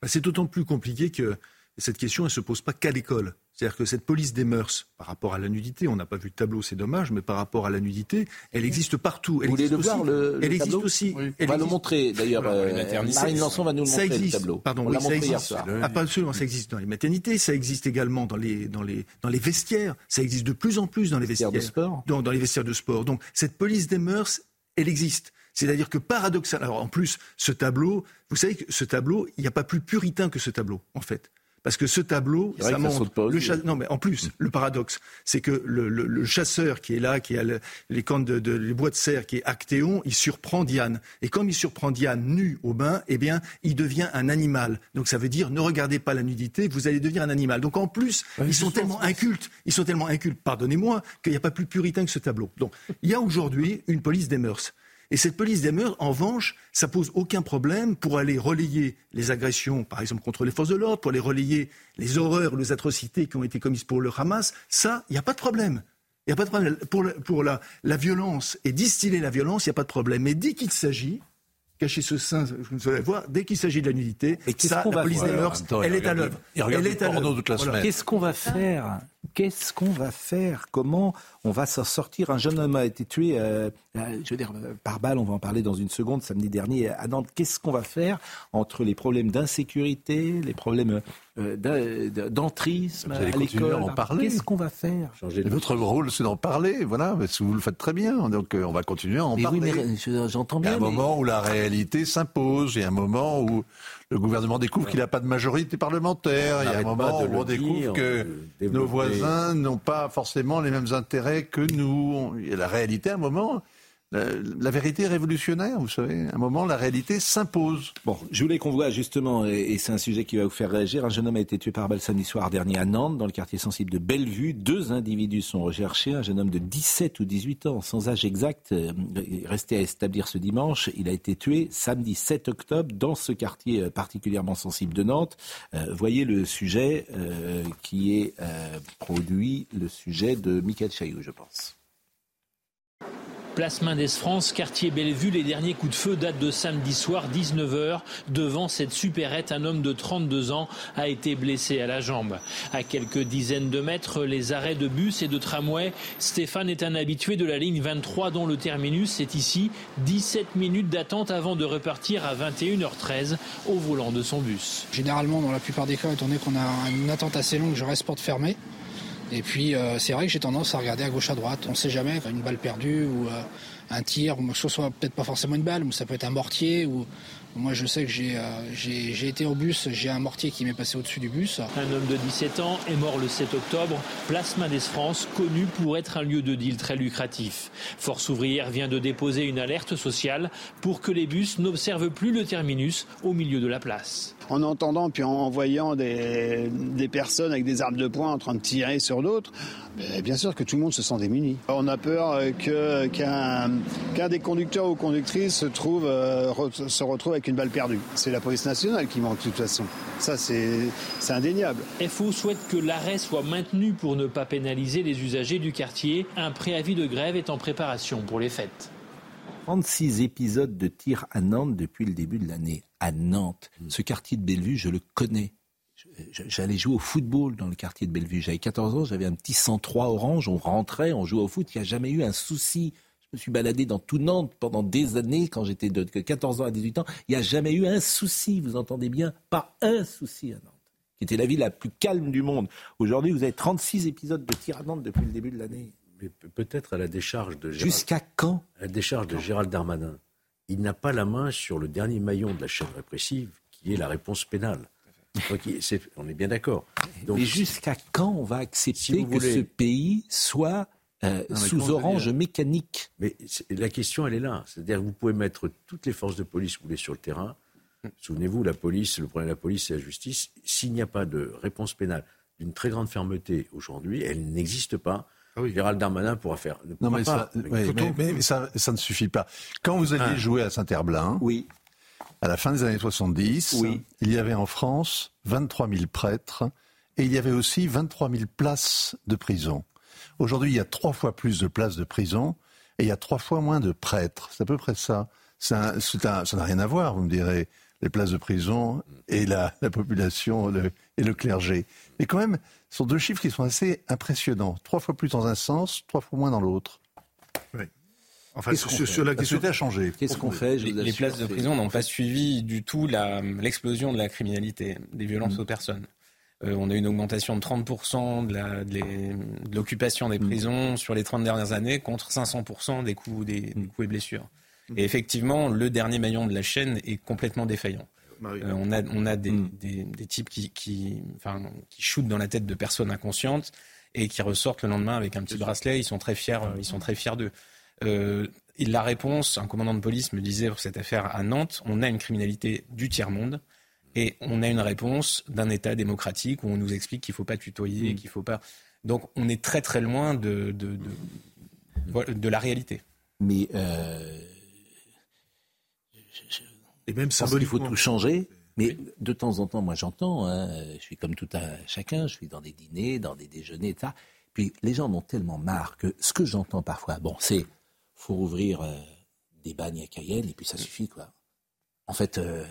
Bah, c'est d'autant plus compliqué que cette question, elle ne se pose pas qu'à l'école. C'est-à-dire que cette police des mœurs, par rapport à la nudité, on n'a pas vu de tableau, c'est dommage, mais par rapport à la nudité, elle existe partout. Elle Vous voulez le voir le, Elle existe aussi. On va le montrer d'ailleurs. Euh, Marine Lançon va nous le montrer existe. le tableau. Pardon, oui, ça existe. Ah, pas absolument, ça existe dans les maternités, ça existe également dans les dans les dans les vestiaires, ça existe de plus en plus dans les vestiaires de sport. Dans, dans les vestiaires de sport. Donc cette police des mœurs, elle existe. C'est-à-dire que paradoxalement, alors en plus, ce tableau, vous savez que ce tableau, il n'y a pas plus puritain que ce tableau, en fait. Parce que ce tableau, ça montre. le Non, mais en plus, le paradoxe, c'est que le, chasseur qui est là, qui a les camps de, les bois de serre, qui est Actéon, il surprend Diane. Et comme il surprend Diane nue au bain, eh bien, il devient un animal. Donc ça veut dire, ne regardez pas la nudité, vous allez devenir un animal. Donc en plus, ils sont tellement incultes, ils sont tellement incultes, pardonnez-moi, qu'il n'y a pas plus puritain que ce tableau. Donc il y a aujourd'hui une police des mœurs. Et cette police des mœurs, en revanche, ça pose aucun problème pour aller relayer les agressions, par exemple contre les forces de l'ordre, pour aller relayer les horreurs, les atrocités qui ont été commises pour le Hamas. Ça, il n'y a pas de problème. Il n'y a pas de problème. Pour, pour la, la, violence et distiller la violence, il n'y a pas de problème. Mais dès qu'il s'agit, cacher ce sein, je ne voir, dès qu'il s'agit de la nudité, ça, la police des mœurs, elle est à l'œuvre. Elle est à l'œuvre. Qu'est-ce qu'on va faire? Qu'est-ce qu'on va faire? Comment on va s'en sortir? Un jeune homme a été tué, euh, euh, je veux dire, par balle, on va en parler dans une seconde, samedi dernier à Nantes. Qu'est-ce qu'on va faire entre les problèmes d'insécurité, les problèmes euh, d'entrisme à l'école? Qu'est-ce qu'on va faire? Votre rôle, c'est d'en parler, voilà, vous le faites très bien, donc on va continuer à en parler. Oui, mais j'entends bien. Il y a un moment où la réalité s'impose, il y a un moment où le gouvernement découvre qu'il n'a pas de majorité parlementaire. Il y a un moment où on découvre que nos voisins n'ont pas forcément les mêmes intérêts que nous. La réalité, à un moment, la, vérité révolutionnaire, vous savez. À un moment, la réalité s'impose. Bon, je voulais qu'on voit justement, et, c'est un sujet qui va vous faire réagir, un jeune homme a été tué par balle samedi soir dernier à Nantes, dans le quartier sensible de Bellevue. Deux individus sont recherchés, un jeune homme de 17 ou 18 ans, sans âge exact, euh, resté à établir ce dimanche. Il a été tué samedi 7 octobre dans ce quartier euh, particulièrement sensible de Nantes. Euh, voyez le sujet qui est produit, le sujet de Michael Chaillot, je pense. Place Mendes France, quartier Bellevue, les derniers coups de feu datent de samedi soir, 19h. Devant cette supérette, un homme de 32 ans a été blessé à la jambe. À quelques dizaines de mètres, les arrêts de bus et de tramway. Stéphane est un habitué de la ligne 23 dont le terminus est ici. 17 minutes d'attente avant de repartir à 21h13 au volant de son bus. Généralement, dans la plupart des cas, étant donné qu'on a une attente assez longue, je reste porte fermée. Et puis euh, c'est vrai que j'ai tendance à regarder à gauche à droite. On ne sait jamais, une balle perdue ou euh, un tir, ou ce soit peut-être pas forcément une balle, mais ça peut être un mortier ou moi, je sais que euh, j'ai été au bus, j'ai un mortier qui m'est passé au-dessus du bus. Un homme de 17 ans est mort le 7 octobre. Place Mendes France, connu pour être un lieu de deal très lucratif. Force ouvrière vient de déposer une alerte sociale pour que les bus n'observent plus le terminus au milieu de la place. En entendant puis en voyant des, personnes avec des armes de poing en train de tirer sur d'autres, bien sûr que tout le monde se sent démuni. On a peur qu'un des conducteurs ou conductrices euh, se retrouve avec une balle perdue. C'est la police nationale qui manque de toute façon. Ça, c'est indéniable. FO souhaite que l'arrêt soit maintenu pour ne pas pénaliser les usagers du quartier. Un préavis de grève est en préparation pour les fêtes. 36 épisodes de tir à Nantes depuis le début de l'année. À Nantes. Hmm. Ce quartier de Bellevue, je le connais. J'allais jouer au football dans le quartier de Bellevue. J'avais 14 ans, j'avais un petit 103 orange, on rentrait, on jouait au foot, il n'y a jamais eu un souci je me suis baladé dans tout Nantes pendant des années, quand j'étais de 14 ans à 18 ans. Il n'y a jamais eu un souci, vous entendez bien, pas un souci à Nantes, qui était la ville la plus calme du monde. Aujourd'hui, vous avez 36 épisodes de tir à Nantes depuis le début de l'année. Peut-être à la décharge de Gérald... Jusqu'à quand? À la décharge de Gérald Darmanin. Il n'a pas la main sur le dernier maillon de la chaîne répressive, qui est la réponse pénale. on est bien d'accord. Mais jusqu'à quand on va accepter que ce pays soit euh, sous orange mécanique? Mais la question, elle est là. C'est-à-dire que vous pouvez mettre toutes les forces de police que vous voulez sur le terrain. Souvenez-vous, la police, le problème de la police, c'est la justice. S'il n'y a pas de réponse pénale d'une très grande fermeté aujourd'hui, elle n'existe pas. Ah oui. Gérald Darmanin pourra faire. non, mais, ça, mais, ça, ça, ne suffit pas. Quand vous alliez ah. jouer à Saint-Herblain, oui. à la fin des années 70, oui. il y avait en France 23 000 prêtres et il y avait aussi 23 000 places de prison. Aujourd'hui, il y a trois fois plus de places de prison et il y a trois fois moins de prêtres. C'est à peu près ça. ça n'a rien à voir, vous me direz, les places de prison et la, population et le clergé. Mais quand même, ce sont deux chiffres qui sont assez impressionnants. Trois fois plus dans un sens, trois fois moins dans l'autre. Oui. Enfin, sur, la question a changé. Qu'est-ce qu'on fait Les, places de prison n'ont pas suivi du tout l'explosion de la criminalité, des violences mm. aux personnes. Euh, on a eu une augmentation de 30% de l'occupation des mm. prisons sur les 30 dernières années contre 500% des coups, des, mm. coups et blessures. Et effectivement, le dernier maillon de la chaîne est complètement défaillant. Euh, on a, on a des, types qui, qui, enfin, qui shootent dans la tête de personnes inconscientes et qui ressortent le lendemain avec un petit bracelet. Ils sont très fiers, ils sont très fiers d'eux. Euh, la réponse, un commandant de police me disait pour cette affaire à Nantes, on a une criminalité du tiers-monde et on a une réponse d'un État démocratique où on nous explique qu'il ne faut pas tutoyer, mm. qu'il faut pas. Donc on est très très loin de, de, de, la réalité. Mais euh, et même il faut tout changer. Mais de temps en temps, moi j'entends, hein, je suis comme tout à chacun, je suis dans des dîners, dans des déjeuners, etc. Puis les gens en ont tellement marre que ce que j'entends parfois, bon, c'est faut ouvrir euh, des bagnes à Cayenne et puis ça suffit quoi. En fait, euh,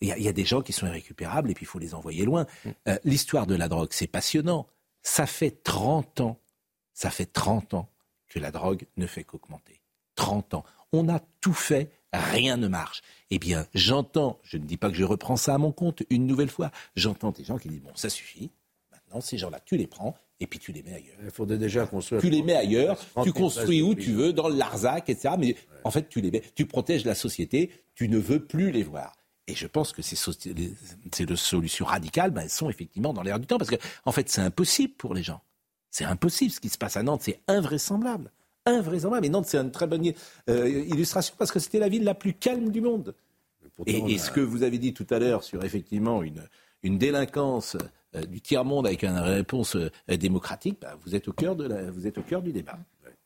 il y, a des gens qui sont irrécupérables et puis il faut les envoyer loin. Euh, l'histoire de la drogue, c'est passionnant. Ça fait 30 ans, ça fait 30 ans que la drogue ne fait qu'augmenter. 30 ans. On a tout fait, rien ne marche. Eh bien, j'entends, je ne dis pas que je reprends ça à mon compte une nouvelle fois, j'entends des gens qui disent, bon, ça suffit, maintenant ces gens-là, tu les prends, et puis tu les mets ailleurs. Il faudrait déjà construire. Tu les mets ailleurs, tu construis où tu veux, dans le Larzac, etc. Mais en fait, tu les mets, tu protèges la société, tu ne veux plus les voir. Et je pense que ces, ces solutions radicales, ben, elles sont effectivement dans l'air du temps, parce que en fait, c'est impossible pour les gens. C'est impossible ce qui se passe à Nantes, c'est invraisemblable. Invraisemblable. Et Nantes, c'est une très bonne euh, illustration parce que c'était la ville la plus calme du monde. Et, ce que vous avez dit tout à l'heure sur effectivement une, une délinquance euh, du tiers-monde avec une réponse euh, démocratique, bah, vous, êtes au cœur de la, vous êtes au cœur du débat.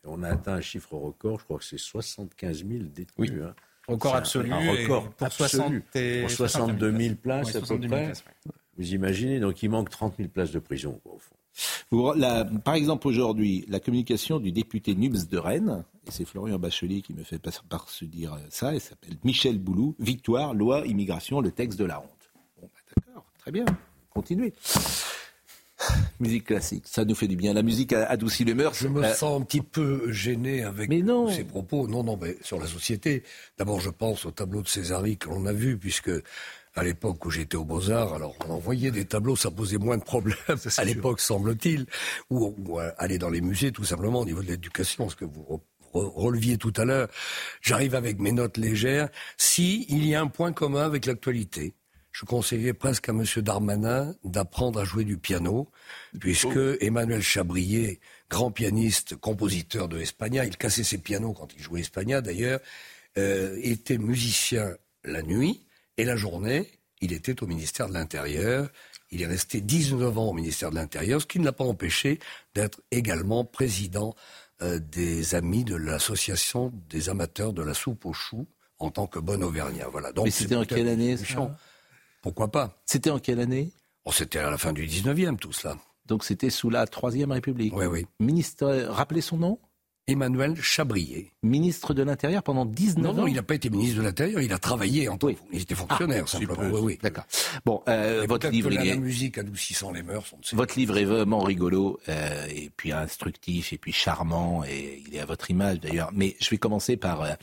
On a atteint un chiffre record, je crois que c'est 75 000 détenus. Oui. Hein. Record absolu. Un record pour, 62 000 places à peu près. Vous imaginez, donc il manque 30 000 places de prison, au fond par exemple, aujourd'hui, la communication du député Nubs de Rennes, et c'est Florian Bachelier qui me fait par se dire ça, il s'appelle Michel Boulou, Victoire, loi, immigration, le texte de la honte. Bon, bah, d'accord, très bien, continuez. Musique classique, ça nous fait du bien. La musique adoucit les mœurs. Je me euh, sens un petit peu gêné avec ces propos. Non, non, mais sur la société. D'abord, je pense au tableau de Césari que l'on a vu, puisque à l'époque où j'étais aux Beaux-Arts, alors on envoyait des tableaux, ça posait moins de problèmes à l'époque, semble-t-il, ou, aller dans les musées tout simplement au niveau de l'éducation, ce que vous releviez tout à l'heure. J'arrive avec mes notes légères. Si il y a un point commun avec l'actualité, je conseillerais presque à M. Darmanin d'apprendre à jouer du piano, puisque Emmanuel Chabrier, grand pianiste, compositeur de Espagna, il cassait ses pianos quand il jouait Espagna d'ailleurs, euh, était musicien la nuit, et la journée, il était au ministère de l'Intérieur. Il est resté 19 ans au ministère de l'Intérieur, ce qui ne l'a pas empêché d'être également président euh, des amis de l'association des amateurs de la soupe aux choux en tant que bon auvergnat. Voilà. Donc, Mais c'était en quelle année ça Pourquoi pas? C'était en quelle année? Oh, C'était à la fin du 19e tout cela. Donc c'était sous la Troisième République. Oui, oui. Ministre, rappelez son nom Emmanuel Chabrier. Ministre de l'Intérieur pendant 19 ans Non, il n'a pas été ministre de l'Intérieur, il a travaillé en tant que... Il était fonctionnaire, ah, simplement. Oui, oui. D'accord. Bon, euh, votre livre... la, est... musique adoucissant les mœurs. Votre livre est vraiment rigolo, euh, et puis instructif, et puis charmant, et il est à votre image d'ailleurs. Mais je vais commencer par... Euh,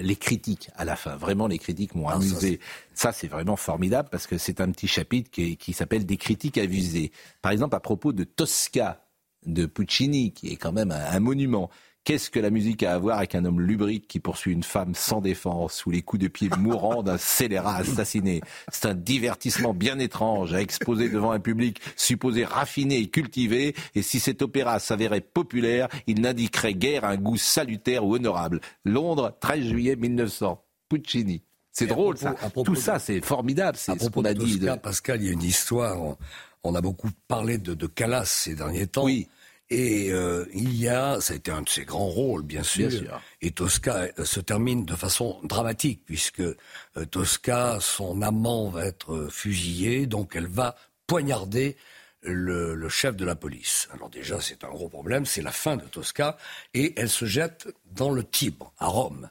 les critiques à la fin. Vraiment, les critiques m'ont ah, amusé. Ça, c'est vraiment formidable parce que c'est un petit chapitre qui, qui s'appelle Des critiques avisées. Par exemple, à propos de Tosca de Puccini, qui est quand même un monument. Qu'est-ce que la musique a à voir avec un homme lubrique qui poursuit une femme sans défense sous les coups de pied mourants d'un scélérat assassiné? C'est un divertissement bien étrange à exposer devant un public supposé raffiné et cultivé. Et si cet opéra s'avérait populaire, il n'indiquerait guère un goût salutaire ou honorable. Londres, 13 juillet 1900. Puccini. C'est drôle, ça. Tout ça, c'est formidable. C'est ce qu'on a dit. Pascal, il y a une histoire. On, a beaucoup parlé de, de Calas ces derniers temps. Oui. Et euh, il y a, ça a été un de ses grands rôles, bien sûr, et Tosca euh, se termine de façon dramatique, puisque euh, Tosca, son amant va être fusillé, donc elle va poignarder le, le, chef de la police. Alors déjà, c'est un gros problème, c'est la fin de Tosca, et elle se jette dans le Tibre, à Rome.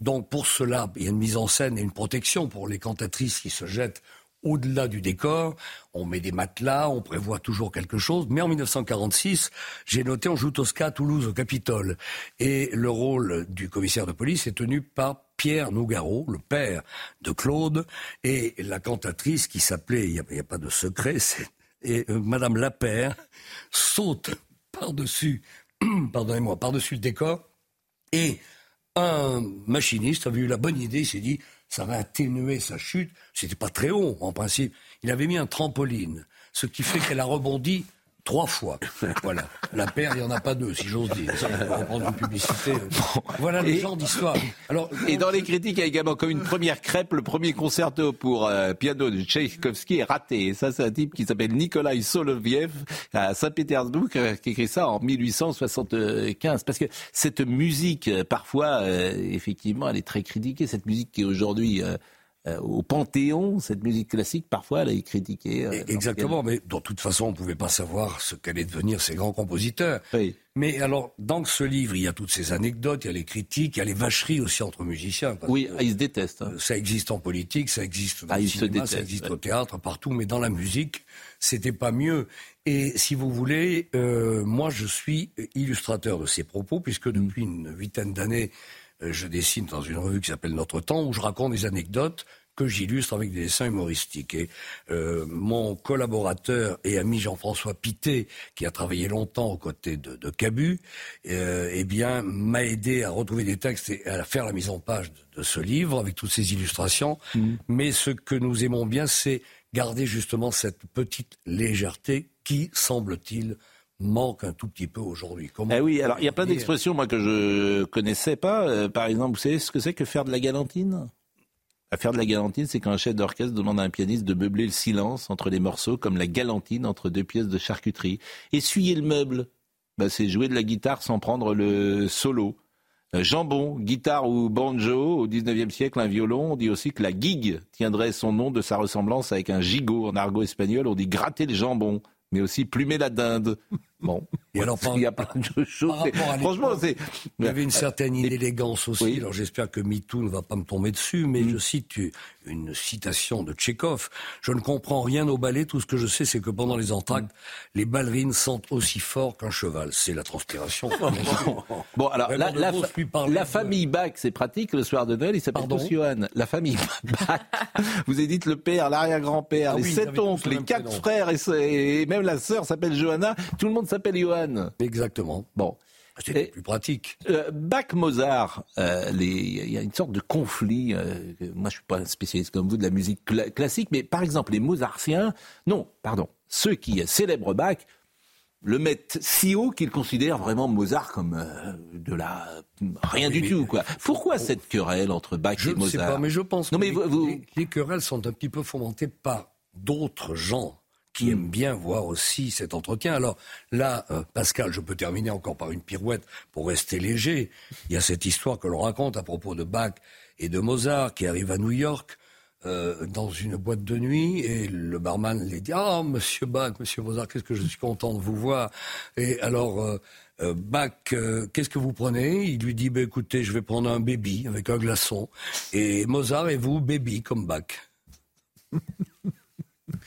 Donc pour cela, il y a une mise en scène et une protection pour les cantatrices qui se jettent au-delà du décor. On met des matelas, on prévoit toujours quelque chose. Mais en 1946, j'ai noté, on joue Tosca à Toulouse, au Capitole. Et le rôle du commissaire de police est tenu par Pierre Nougaro, le père de Claude, et la cantatrice qui s'appelait, il n'y a, pas de secret, c'est euh, Madame Lapère saute par-dessus, pardonnez-moi, par-dessus le décor, et un machiniste avait eu la bonne idée, il s'est dit, ça va atténuer sa chute. C'était pas très haut, en principe. Il avait mis un trampoline, ce qui fait qu'elle a rebondi trois fois. Voilà. La paire, il n'y en a pas deux, si j'ose dire. Ça, on une publicité. Voilà le genre d'histoire. Alors, et dans les critiques, il y a également comme une première crêpe, le premier concerto pour euh, piano de Tchaïkovski est raté. Et ça, c'est un type qui s'appelle Nikolai Soloviev à Saint-Pétersbourg, euh, qui écrit ça en 1875. Parce que cette musique, euh, parfois, effectivement, elle est très critiquée. Cette musique qui est aujourd'hui euh, au Panthéon, cette musique classique, parfois, elle est critiquée. Euh, exactement, mais de toute façon, on ne pouvait pas savoir ce qu'allaient devenir ces grands compositeurs. Mais alors, dans ce livre, il y a toutes ces anecdotes, il y a les critiques, il y a les vacheries aussi entre musiciens. oui, ils se détestent. Hein. Ça existe en politique, ça existe dans ah, le cinéma, ça existe au théâtre, partout, mais dans la musique, c'était pas mieux. Et si vous voulez, euh, moi, je suis illustrateur de ces propos, puisque depuis une huitaine d'années, euh, je dessine dans une revue qui s'appelle Notre Temps, où je raconte des anecdotes que j'illustre avec des dessins humoristiques. Et euh, mon collaborateur et ami Jean-François Pité, qui a travaillé longtemps aux côtés de, de Cabu, euh, eh bien, m'a aidé à retrouver des textes et à faire la mise en page de, ce livre avec toutes ces illustrations. Mmh. Mais ce que nous aimons bien, c'est garder justement cette petite légèreté qui, semble-t-il, manque un tout petit peu aujourd'hui. Eh oui, alors il y a plein d'expressions moi que je connaissais pas. Euh, par exemple, vous savez ce que c'est que faire de la galantine? Faire de la galantine, c'est quand un chef d'orchestre demande à un pianiste de meubler le silence entre les morceaux, comme la galantine entre deux pièces de charcuterie. Essuyer le meuble, bah, c'est jouer de la guitare sans prendre le solo. Euh, jambon, guitare ou banjo, au 19e siècle, un violon. On dit aussi que la gigue tiendrait son nom de sa ressemblance avec un gigot en argot espagnol. On dit gratter le jambon mais aussi plumer la dinde. Bon, et alors, il y a plein de choses. Franchement, c'est. Il y avait une certaine inélégance aussi. Alors j'espère que MeToo ne va pas me tomber dessus, mais mm. je cite une citation de Tchekhov. Je ne comprends rien au ballet. Tout ce que je sais, c'est que pendant les entractes, les ballerines sentent aussi fort qu'un cheval. C'est la transpiration. bon, alors la, la, famille Bach, c'est pratique. Le soir de Noël, il s'appelle tous Johan. La famille Bach. Vous dites le père, l'arrière-grand-père, ah les sept oncles, les quatre frères et, et, même la sœur s'appelle Johanna. Tout le monde s'appelle Johan. Exactement. Bon. C'était plus pratique. Euh, Bach, Mozart, euh, il y a une sorte de conflit. Euh, moi, je suis pas un spécialiste comme vous de la musique classique, mais par exemple, les Mozartiens, non, pardon, ceux qui célèbrent Bach le mettent si haut qu'ils considèrent vraiment Mozart comme de la rien du tout, quoi. Pourquoi cette querelle entre Bach et Mozart Je ne sais pas, mais je pense que mais les querelles sont un petit peu fomentées par d'autres gens qui aime bien voir aussi cet entretien. Alors là, euh, Pascal, je peux terminer encore par une pirouette pour rester léger. Il y a cette histoire que l'on raconte à propos de Bach et de Mozart qui arrivent à New York. Euh, dans une boîte de nuit et le barman les dit ah monsieur Bach monsieur Mozart qu'est-ce que je suis content de vous voir et alors euh, Bach qu'est-ce que vous prenez? Il lui dit bah, écoutez je vais prendre un baby avec un glaçon et Mozart et vous baby comme Bach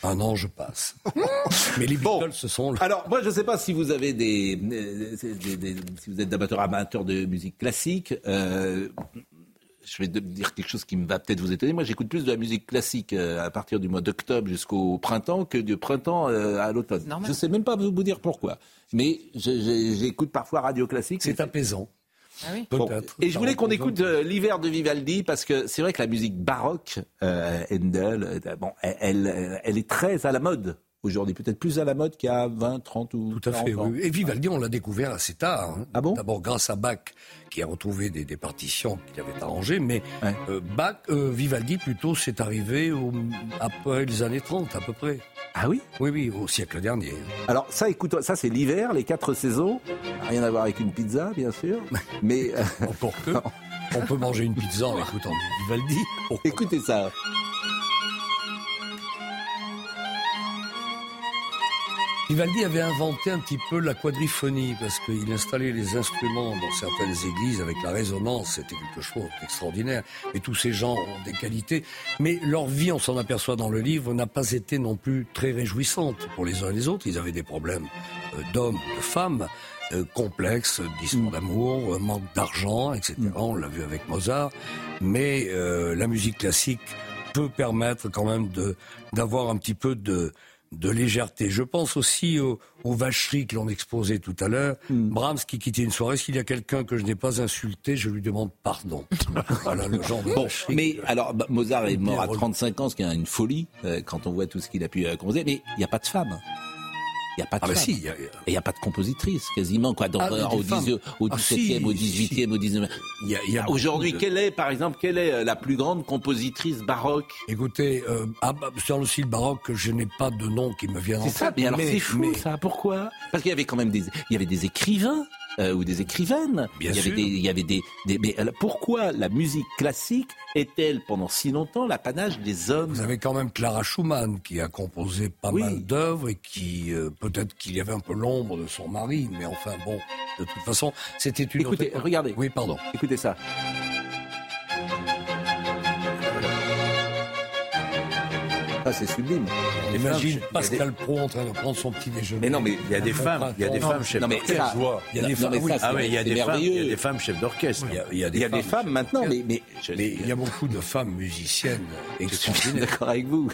ah non, je passe. Mais les Beatles, ce sont. Alors, moi, je ne sais pas si vous avez des, si vous êtes d'amateurs amateurs de musique classique. Euh, je vais dire quelque chose qui va peut-être vous étonner. Moi, j'écoute plus de la musique classique euh, à partir du mois d'octobre jusqu'au printemps que du printemps euh, à l'automne. Je ne sais même pas vous dire pourquoi. Mais j'écoute parfois radio classique. C'est apaisant. Ah et je voulais qu'on écoute euh, l'hiver de Vivaldi parce que c'est vrai que la musique baroque, euh, Handel, euh, bon, elle, elle est très à la mode aujourd'hui, peut-être plus à la mode qu'il y a 20, 30 ou Tout à fait, Oui. Et Vivaldi, on l'a découvert assez tard. Hein. Ah bon? D'abord grâce à Bach, qui a retrouvé des, des partitions qu'il avait arrangées, mais euh, Bach, euh, Vivaldi plutôt, c'est arrivé au, après les années 30 à peu près. Ah oui? Oui, oui, au siècle dernier. Alors ça, écoute, ça c'est l'hiver, les quatre saisons. Rien à voir avec une pizza, bien sûr. mais euh, pour que on peut manger une pizza en écoutant Vivaldi. Écoutez ça. Vivaldi avait inventé un petit peu la quadriphonie parce qu'il installait les instruments dans certaines églises avec la résonance, c'était quelque chose d'extraordinaire. Et tous ces gens ont des qualités, mais leur vie, on s'en aperçoit dans le livre, n'a pas été non plus très réjouissante pour les uns et les autres. Ils avaient des problèmes euh, d'hommes, de femmes. Euh, complexes, d'histoire d'amour, euh, manque d'argent, etc. Mm. On l'a vu avec Mozart. Mais la musique classique peut permettre quand même de d'avoir un petit peu de de légèreté. Je pense aussi aux, vacheries que l'on exposait tout à l'heure. Hmm. Brahms qui quittait une soirée, s'il y a quelqu'un que je n'ai pas insulté, je lui demande pardon. voilà le genre de bon, Mais alors, bah, Mozart est mort à 35 ans, ce qui est une folie euh, quand on voit tout ce qu'il a pu euh, composer, mais il n'y a pas de femme. Il n'y a pas de ah si, il n'y a... pas de compositrice quasiment quoi. Dans, ah, au, au, 17e, au 18e, au 19e. Aujourd'hui, quelle est, par exemple, quelle est euh, la plus grande compositrice baroque? Écoutez, euh, ah, bah, sur le style baroque, je n'ai pas de nom qui me vient en tête. C'est ça, mais alors c'est fou ça. Pourquoi? Parce qu'il y avait quand même des, il y avait des écrivains euh, ou des écrivaines. Bien il y sûr. Avait des, il y avait des, mais pourquoi la musique classique est-elle pendant si longtemps l'apanage des hommes? Vous avez quand même Clara Schumann qui a composé pas mal d'œuvres et qui euh, peut-être qu'il y avait un peu l'ombre de son mari, mais enfin bon, de toute façon, c'était une. Écoutez, regardez. Oui, pardon. Écoutez ça. Ah, c'est sublime. Imagine Pascal Pro en train de prendre son petit déjeuner. Mais non, mais il y a des femmes, il y a des femmes chefs d'orchestre. Il y a des femmes, ah il y a des femmes, il y a des femmes chefs d'orchestre. Il y a des femmes maintenant, mais il y a beaucoup de femmes musiciennes extraordinaires. D'accord avec vous.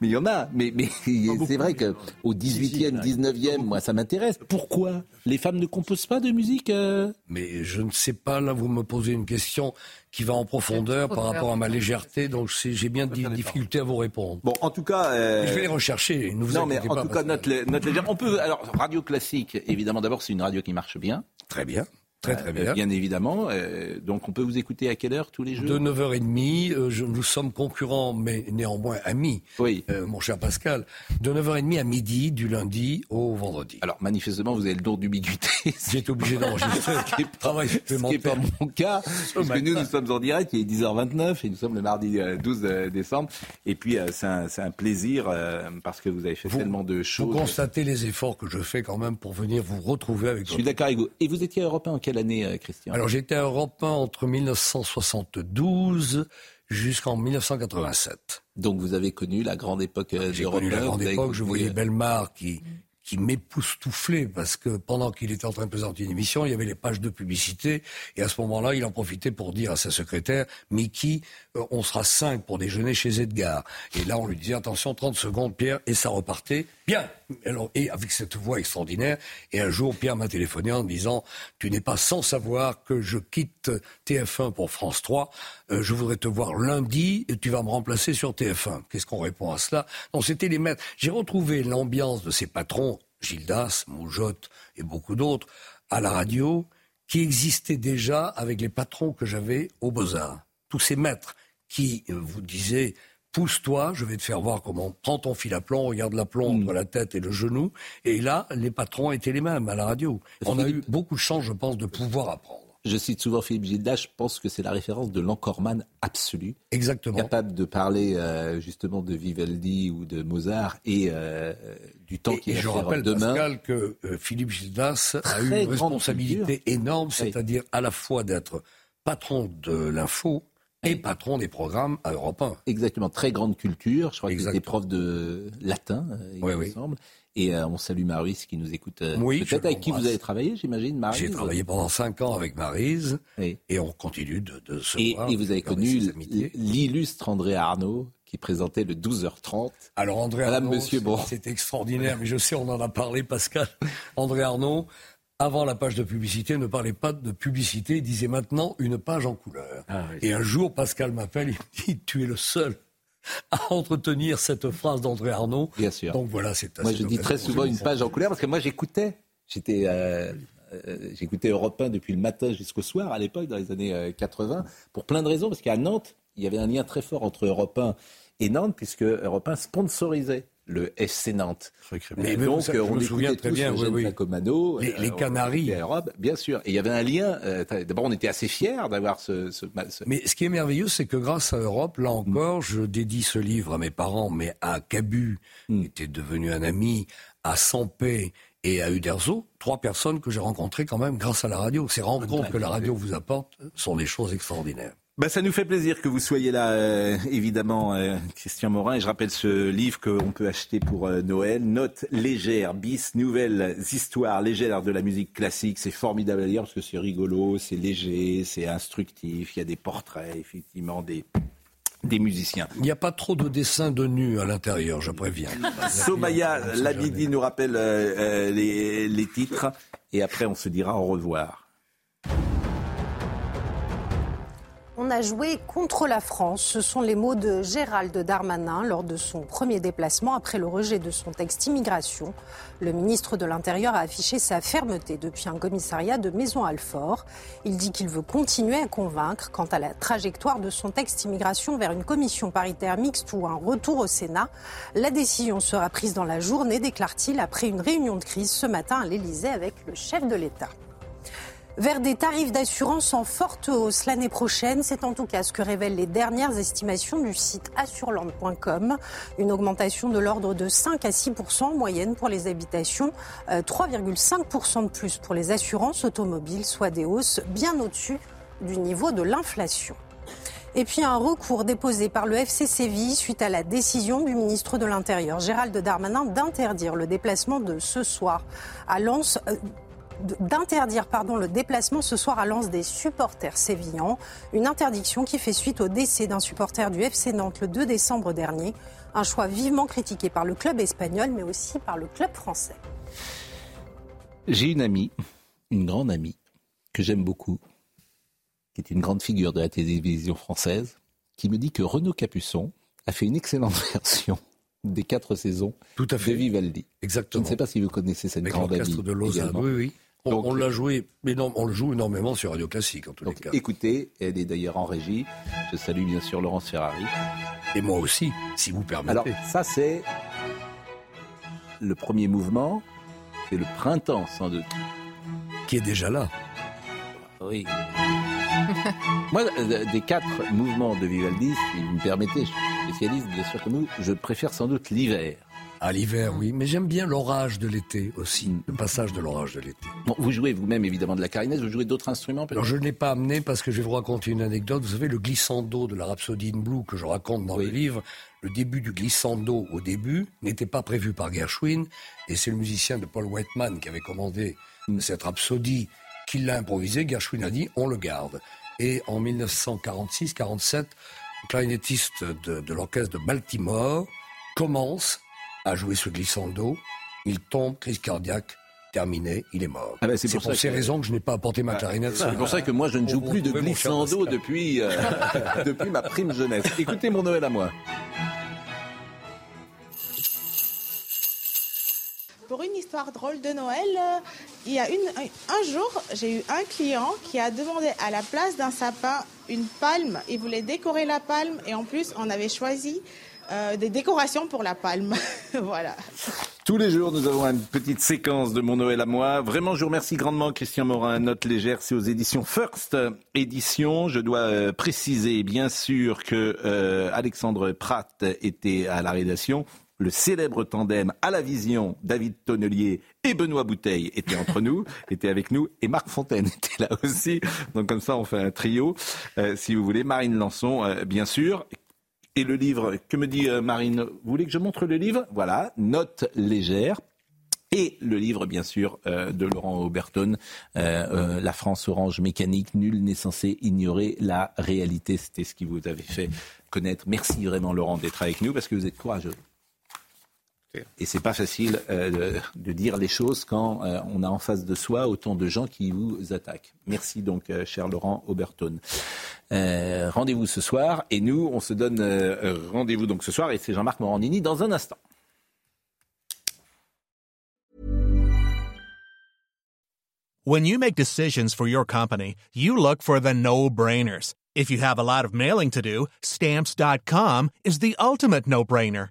Mais il y en a. Mais, mais c'est vrai qu'au 18e, 19e, moi, ça m'intéresse. Pourquoi les femmes ne composent pas de musique euh Mais je ne sais pas. Là, vous me posez une question qui va en profondeur par rapport à ma légèreté. Donc, j'ai bien des difficultés à vous répondre. Bon, en tout cas. Euh... Je vais les rechercher. Ne vous non, mais en tout cas, notre, notre légère. On peut. Alors, radio classique, évidemment, d'abord, c'est une radio qui marche bien. Très bien. Très très bien. bien évidemment. Euh, donc on peut vous écouter à quelle heure tous les jours De 9h30. Euh, je, nous sommes concurrents, mais néanmoins amis. Oui. Euh, mon cher Pascal. De 9h30 à midi, du lundi au vendredi. Alors manifestement, vous avez le don d'ubiquité. J'ai obligé d'enregistrer. ce qui n'est pas, mon cas. Parce que nous, nous sommes en direct. Il est 10h29 et nous sommes le mardi 12 décembre. Et puis c'est un, un, plaisir parce que vous avez fait tellement de choses. Vous constatez les efforts que je fais quand même pour venir vous retrouver avec. Je suis d'accord avec vous. Et vous étiez européen en quelle année, euh, Christian? Alors j'étais européen entre 1972 jusqu'en 1987. Donc vous avez connu la grande époque euh, J'ai connu la grande époque, je voyais Belmar qui qui m'époustouflait parce que pendant qu'il était en train de présenter une émission, il y avait les pages de publicité et à ce moment-là, il en profitait pour dire à sa secrétaire, Mickey, euh, on sera cinq pour déjeuner chez Edgar. Et là, on lui disait, attention, 30 secondes, Pierre, et ça repartait. Bien. Et avec cette voix extraordinaire. Et un jour, Pierre m'a téléphoné en me disant, tu n'es pas sans savoir que je quitte TF1 pour France 3. Euh, je voudrais te voir lundi et tu vas me remplacer sur TF1. Qu'est-ce qu'on répond à cela? Non, c'était les maîtres. J'ai retrouvé l'ambiance de ces patrons, Gildas, Moujotte et beaucoup d'autres, à la radio, qui existait déjà avec les patrons que j'avais au Beaux-Arts. Tous ces maîtres qui euh, vous disaient pousse-toi, je vais te faire voir comment prends ton fil à plomb, regarde la plomb entre la tête et le genou. Et là, les patrons étaient les mêmes à la radio. On a eu beaucoup de chance, je pense, de pouvoir apprendre. Je cite souvent Philippe Gilda, je pense que c'est la référence de l'encorman absolu. Exactement. Capable de parler euh, justement de Vivaldi ou de Mozart et euh, du temps qui est Je rappelle, demain. Pascal, que euh, Philippe Gildas a eu une responsabilité énorme, c'est-à-dire à la fois d'être patron de l'info, et patron des programmes à Europe 1. Exactement, très grande culture. Je crois qu'il était prof de latin, euh, il me semble. Et euh, on salue Marise qui nous écoute. Euh, oui, Peut-être avec qui vous avez travaillé, j'imagine, Marise J'ai travaillé pendant cinq ans avec Marise. Et on continue de, de se et, voir. Et vous avez connu l'illustre André Arnaud qui présentait le 12h30. Alors André Arnaud, c'est extraordinaire, mais je sais, on en a parlé, Pascal. André Arnaud, avant la page de publicité, ne parlait pas de publicité, il disait maintenant une page en couleur. Ah et un jour, Pascal m'appelle, il me dit Tu es le seul à entretenir cette phrase d'André Arnaud. Bien sûr. Donc voilà, c'est Moi, je dis très souvent une page en couleur parce que moi, j'écoutais. J'étais. Euh, euh, j'écoutais Europe 1 depuis le matin jusqu'au soir à l'époque, dans les années 80, euh, pour plein de raisons, parce qu'à Nantes, il y avait un lien très fort entre Europe 1 et Nantes, puisque Europe 1 sponsorisait le FC Nantes. Mais, donc, ça, on me souviens très bien, oui, oui. les, les, Canaries. bien sûr. Et il y avait un lien. Euh, D'abord, on était assez fiers d'avoir ce, ce, Mais ce qui est merveilleux, c'est que grâce à Europe, là encore, je dédie ce livre à mes parents, mais à Cabu, mm. qui était devenu un ami, à Sampé et à Uderzo, trois personnes que j'ai rencontrées quand même grâce à la radio. C'est rendre compte que la radio vous apporte sont des choses extraordinaires. Bah, ça nous fait plaisir que vous soyez là, euh, évidemment, euh, Christian Morin. Et je rappelle ce livre qu'on peut acheter pour euh, Noël. Notes légères, bis, nouvelles histoires légères de la musique classique. C'est formidable à lire parce que c'est rigolo, c'est léger, c'est instructif. Il y a des portraits, effectivement, des, des musiciens. Il n'y a pas trop de dessins de nus à l'intérieur, je préviens. Somaya Labidi nous rappelle les, les titres. Et après, on se dira au revoir. On a joué contre la France. Ce sont les mots de Gérald Darmanin lors de son premier déplacement après le rejet de son texte immigration. Le ministre de l'Intérieur a affiché sa fermeté depuis un commissariat de Maison-Alfort. Il dit qu'il veut continuer à convaincre quant à la trajectoire de son texte immigration vers une commission paritaire mixte ou un retour au Sénat. La décision sera prise dans la journée, déclare-t-il, après une réunion de crise ce matin à l'Élysée avec le chef de l'État vers des tarifs d'assurance en forte hausse l'année prochaine. C'est en tout cas ce que révèlent les dernières estimations du site assureland.com. Une augmentation de l'ordre de 5 à 6% en moyenne pour les habitations, 3,5% euh, de plus pour les assurances automobiles, soit des hausses bien au-dessus du niveau de l'inflation. Et puis un recours déposé par le FC suite à la décision du ministre de l'Intérieur, Gérald Darmanin, d'interdire le déplacement de ce soir à Lens. D'interdire pardon, le déplacement ce soir à Lens des supporters sévillans. Une interdiction qui fait suite au décès d'un supporter du FC Nantes le 2 décembre dernier. Un choix vivement critiqué par le club espagnol, mais aussi par le club français. J'ai une amie, une grande amie, que j'aime beaucoup, qui est une grande figure de la télévision française, qui me dit que Renaud Capuçon a fait une excellente version des quatre saisons Tout à fait. de Vivaldi. Exactement. Je ne sais pas si vous connaissez cette Avec grande amie. de Lausanne. Oui, oui. On, Donc, on l'a joué, mais non, on le joue énormément sur Radio Classique en tous les cas. écoutez, elle est d'ailleurs en régie. Je salue bien sûr Laurence Ferrari. Et moi aussi, si vous permettez. Alors, ça, c'est le premier mouvement. C'est le printemps, sans doute. Qui est déjà là. Oui. Moi, euh, des quatre mouvements de Vivaldi, si vous me permettez, je suis spécialiste, bien sûr que nous, je préfère sans doute l'hiver. À l'hiver, oui. Mais j'aime bien l'orage de l'été aussi. Le passage de l'orage de l'été. Bon, vous jouez vous-même évidemment de la clarinette, vous jouez d'autres instruments Alors je ne l'ai pas amené parce que je vais vous raconter une anecdote. Vous savez, le glissando de la Rhapsody in Blue que je raconte dans le livre, le début du glissando au début n'était pas prévu par Gershwin et c'est le musicien de Paul Whiteman qui avait commandé cette Rhapsody qui l'a improvisé. Gershwin a dit on le garde. Et en 1946-47, le clarinettiste de, de l'orchestre de Baltimore commence à jouer ce glissando. Il tombe, crise cardiaque, terminé, il est mort. Ah ben, c'est pour, ces que- raisons que je n'ai pas apporté ma clarinette. C'est pour ça que moi je ne joue plus de glissando depuis, euh, depuis ma prime jeunesse. Écoutez mon Noël à moi. Pour une histoire drôle de Noël, euh, il y a une, un, un jour, j'ai eu un client qui a demandé à la place d'un sapin une palme. Il voulait décorer la palme et en plus, on avait choisi euh, des décorations pour la palme. voilà. Tous les jours, nous avons une petite séquence de mon Noël à moi. Vraiment, je vous remercie grandement, Christian Morin. Note légère, c'est aux éditions First Édition. Je dois euh, préciser, bien sûr, que euh, Alexandre Pratt était à la rédaction. Le célèbre tandem à la vision, David Tonnelier et Benoît Bouteille étaient entre nous, étaient avec nous, et Marc Fontaine était là aussi. Donc comme ça, on fait un trio, si vous voulez. Marine Lançon, bien sûr. Et le livre, que me dit euh, Marine Vous voulez que je montre le livre? Voilà, note légère. Et le livre, bien sûr, euh, de Laurent Oberton, euh, euh, La France orange mécanique, nul n'est censé ignorer la réalité. C'était ce qui vous avait fait connaître. Merci vraiment, Laurent, d'être avec nous parce que vous êtes courageux. Et c'est pas facile euh, de, dire les choses quand euh, on a en face de soi autant de gens qui vous attaquent. Merci donc, euh, cher Laurent Oberton. Euh, rendez-vous ce soir et nous, on se donne rendez-vous donc ce soir et c'est Jean-Marc Morandini dans un instant. When you make decisions for your company, you look for the no-brainers. If you have a lot of mailing to do, stamps.com is the ultimate no-brainer.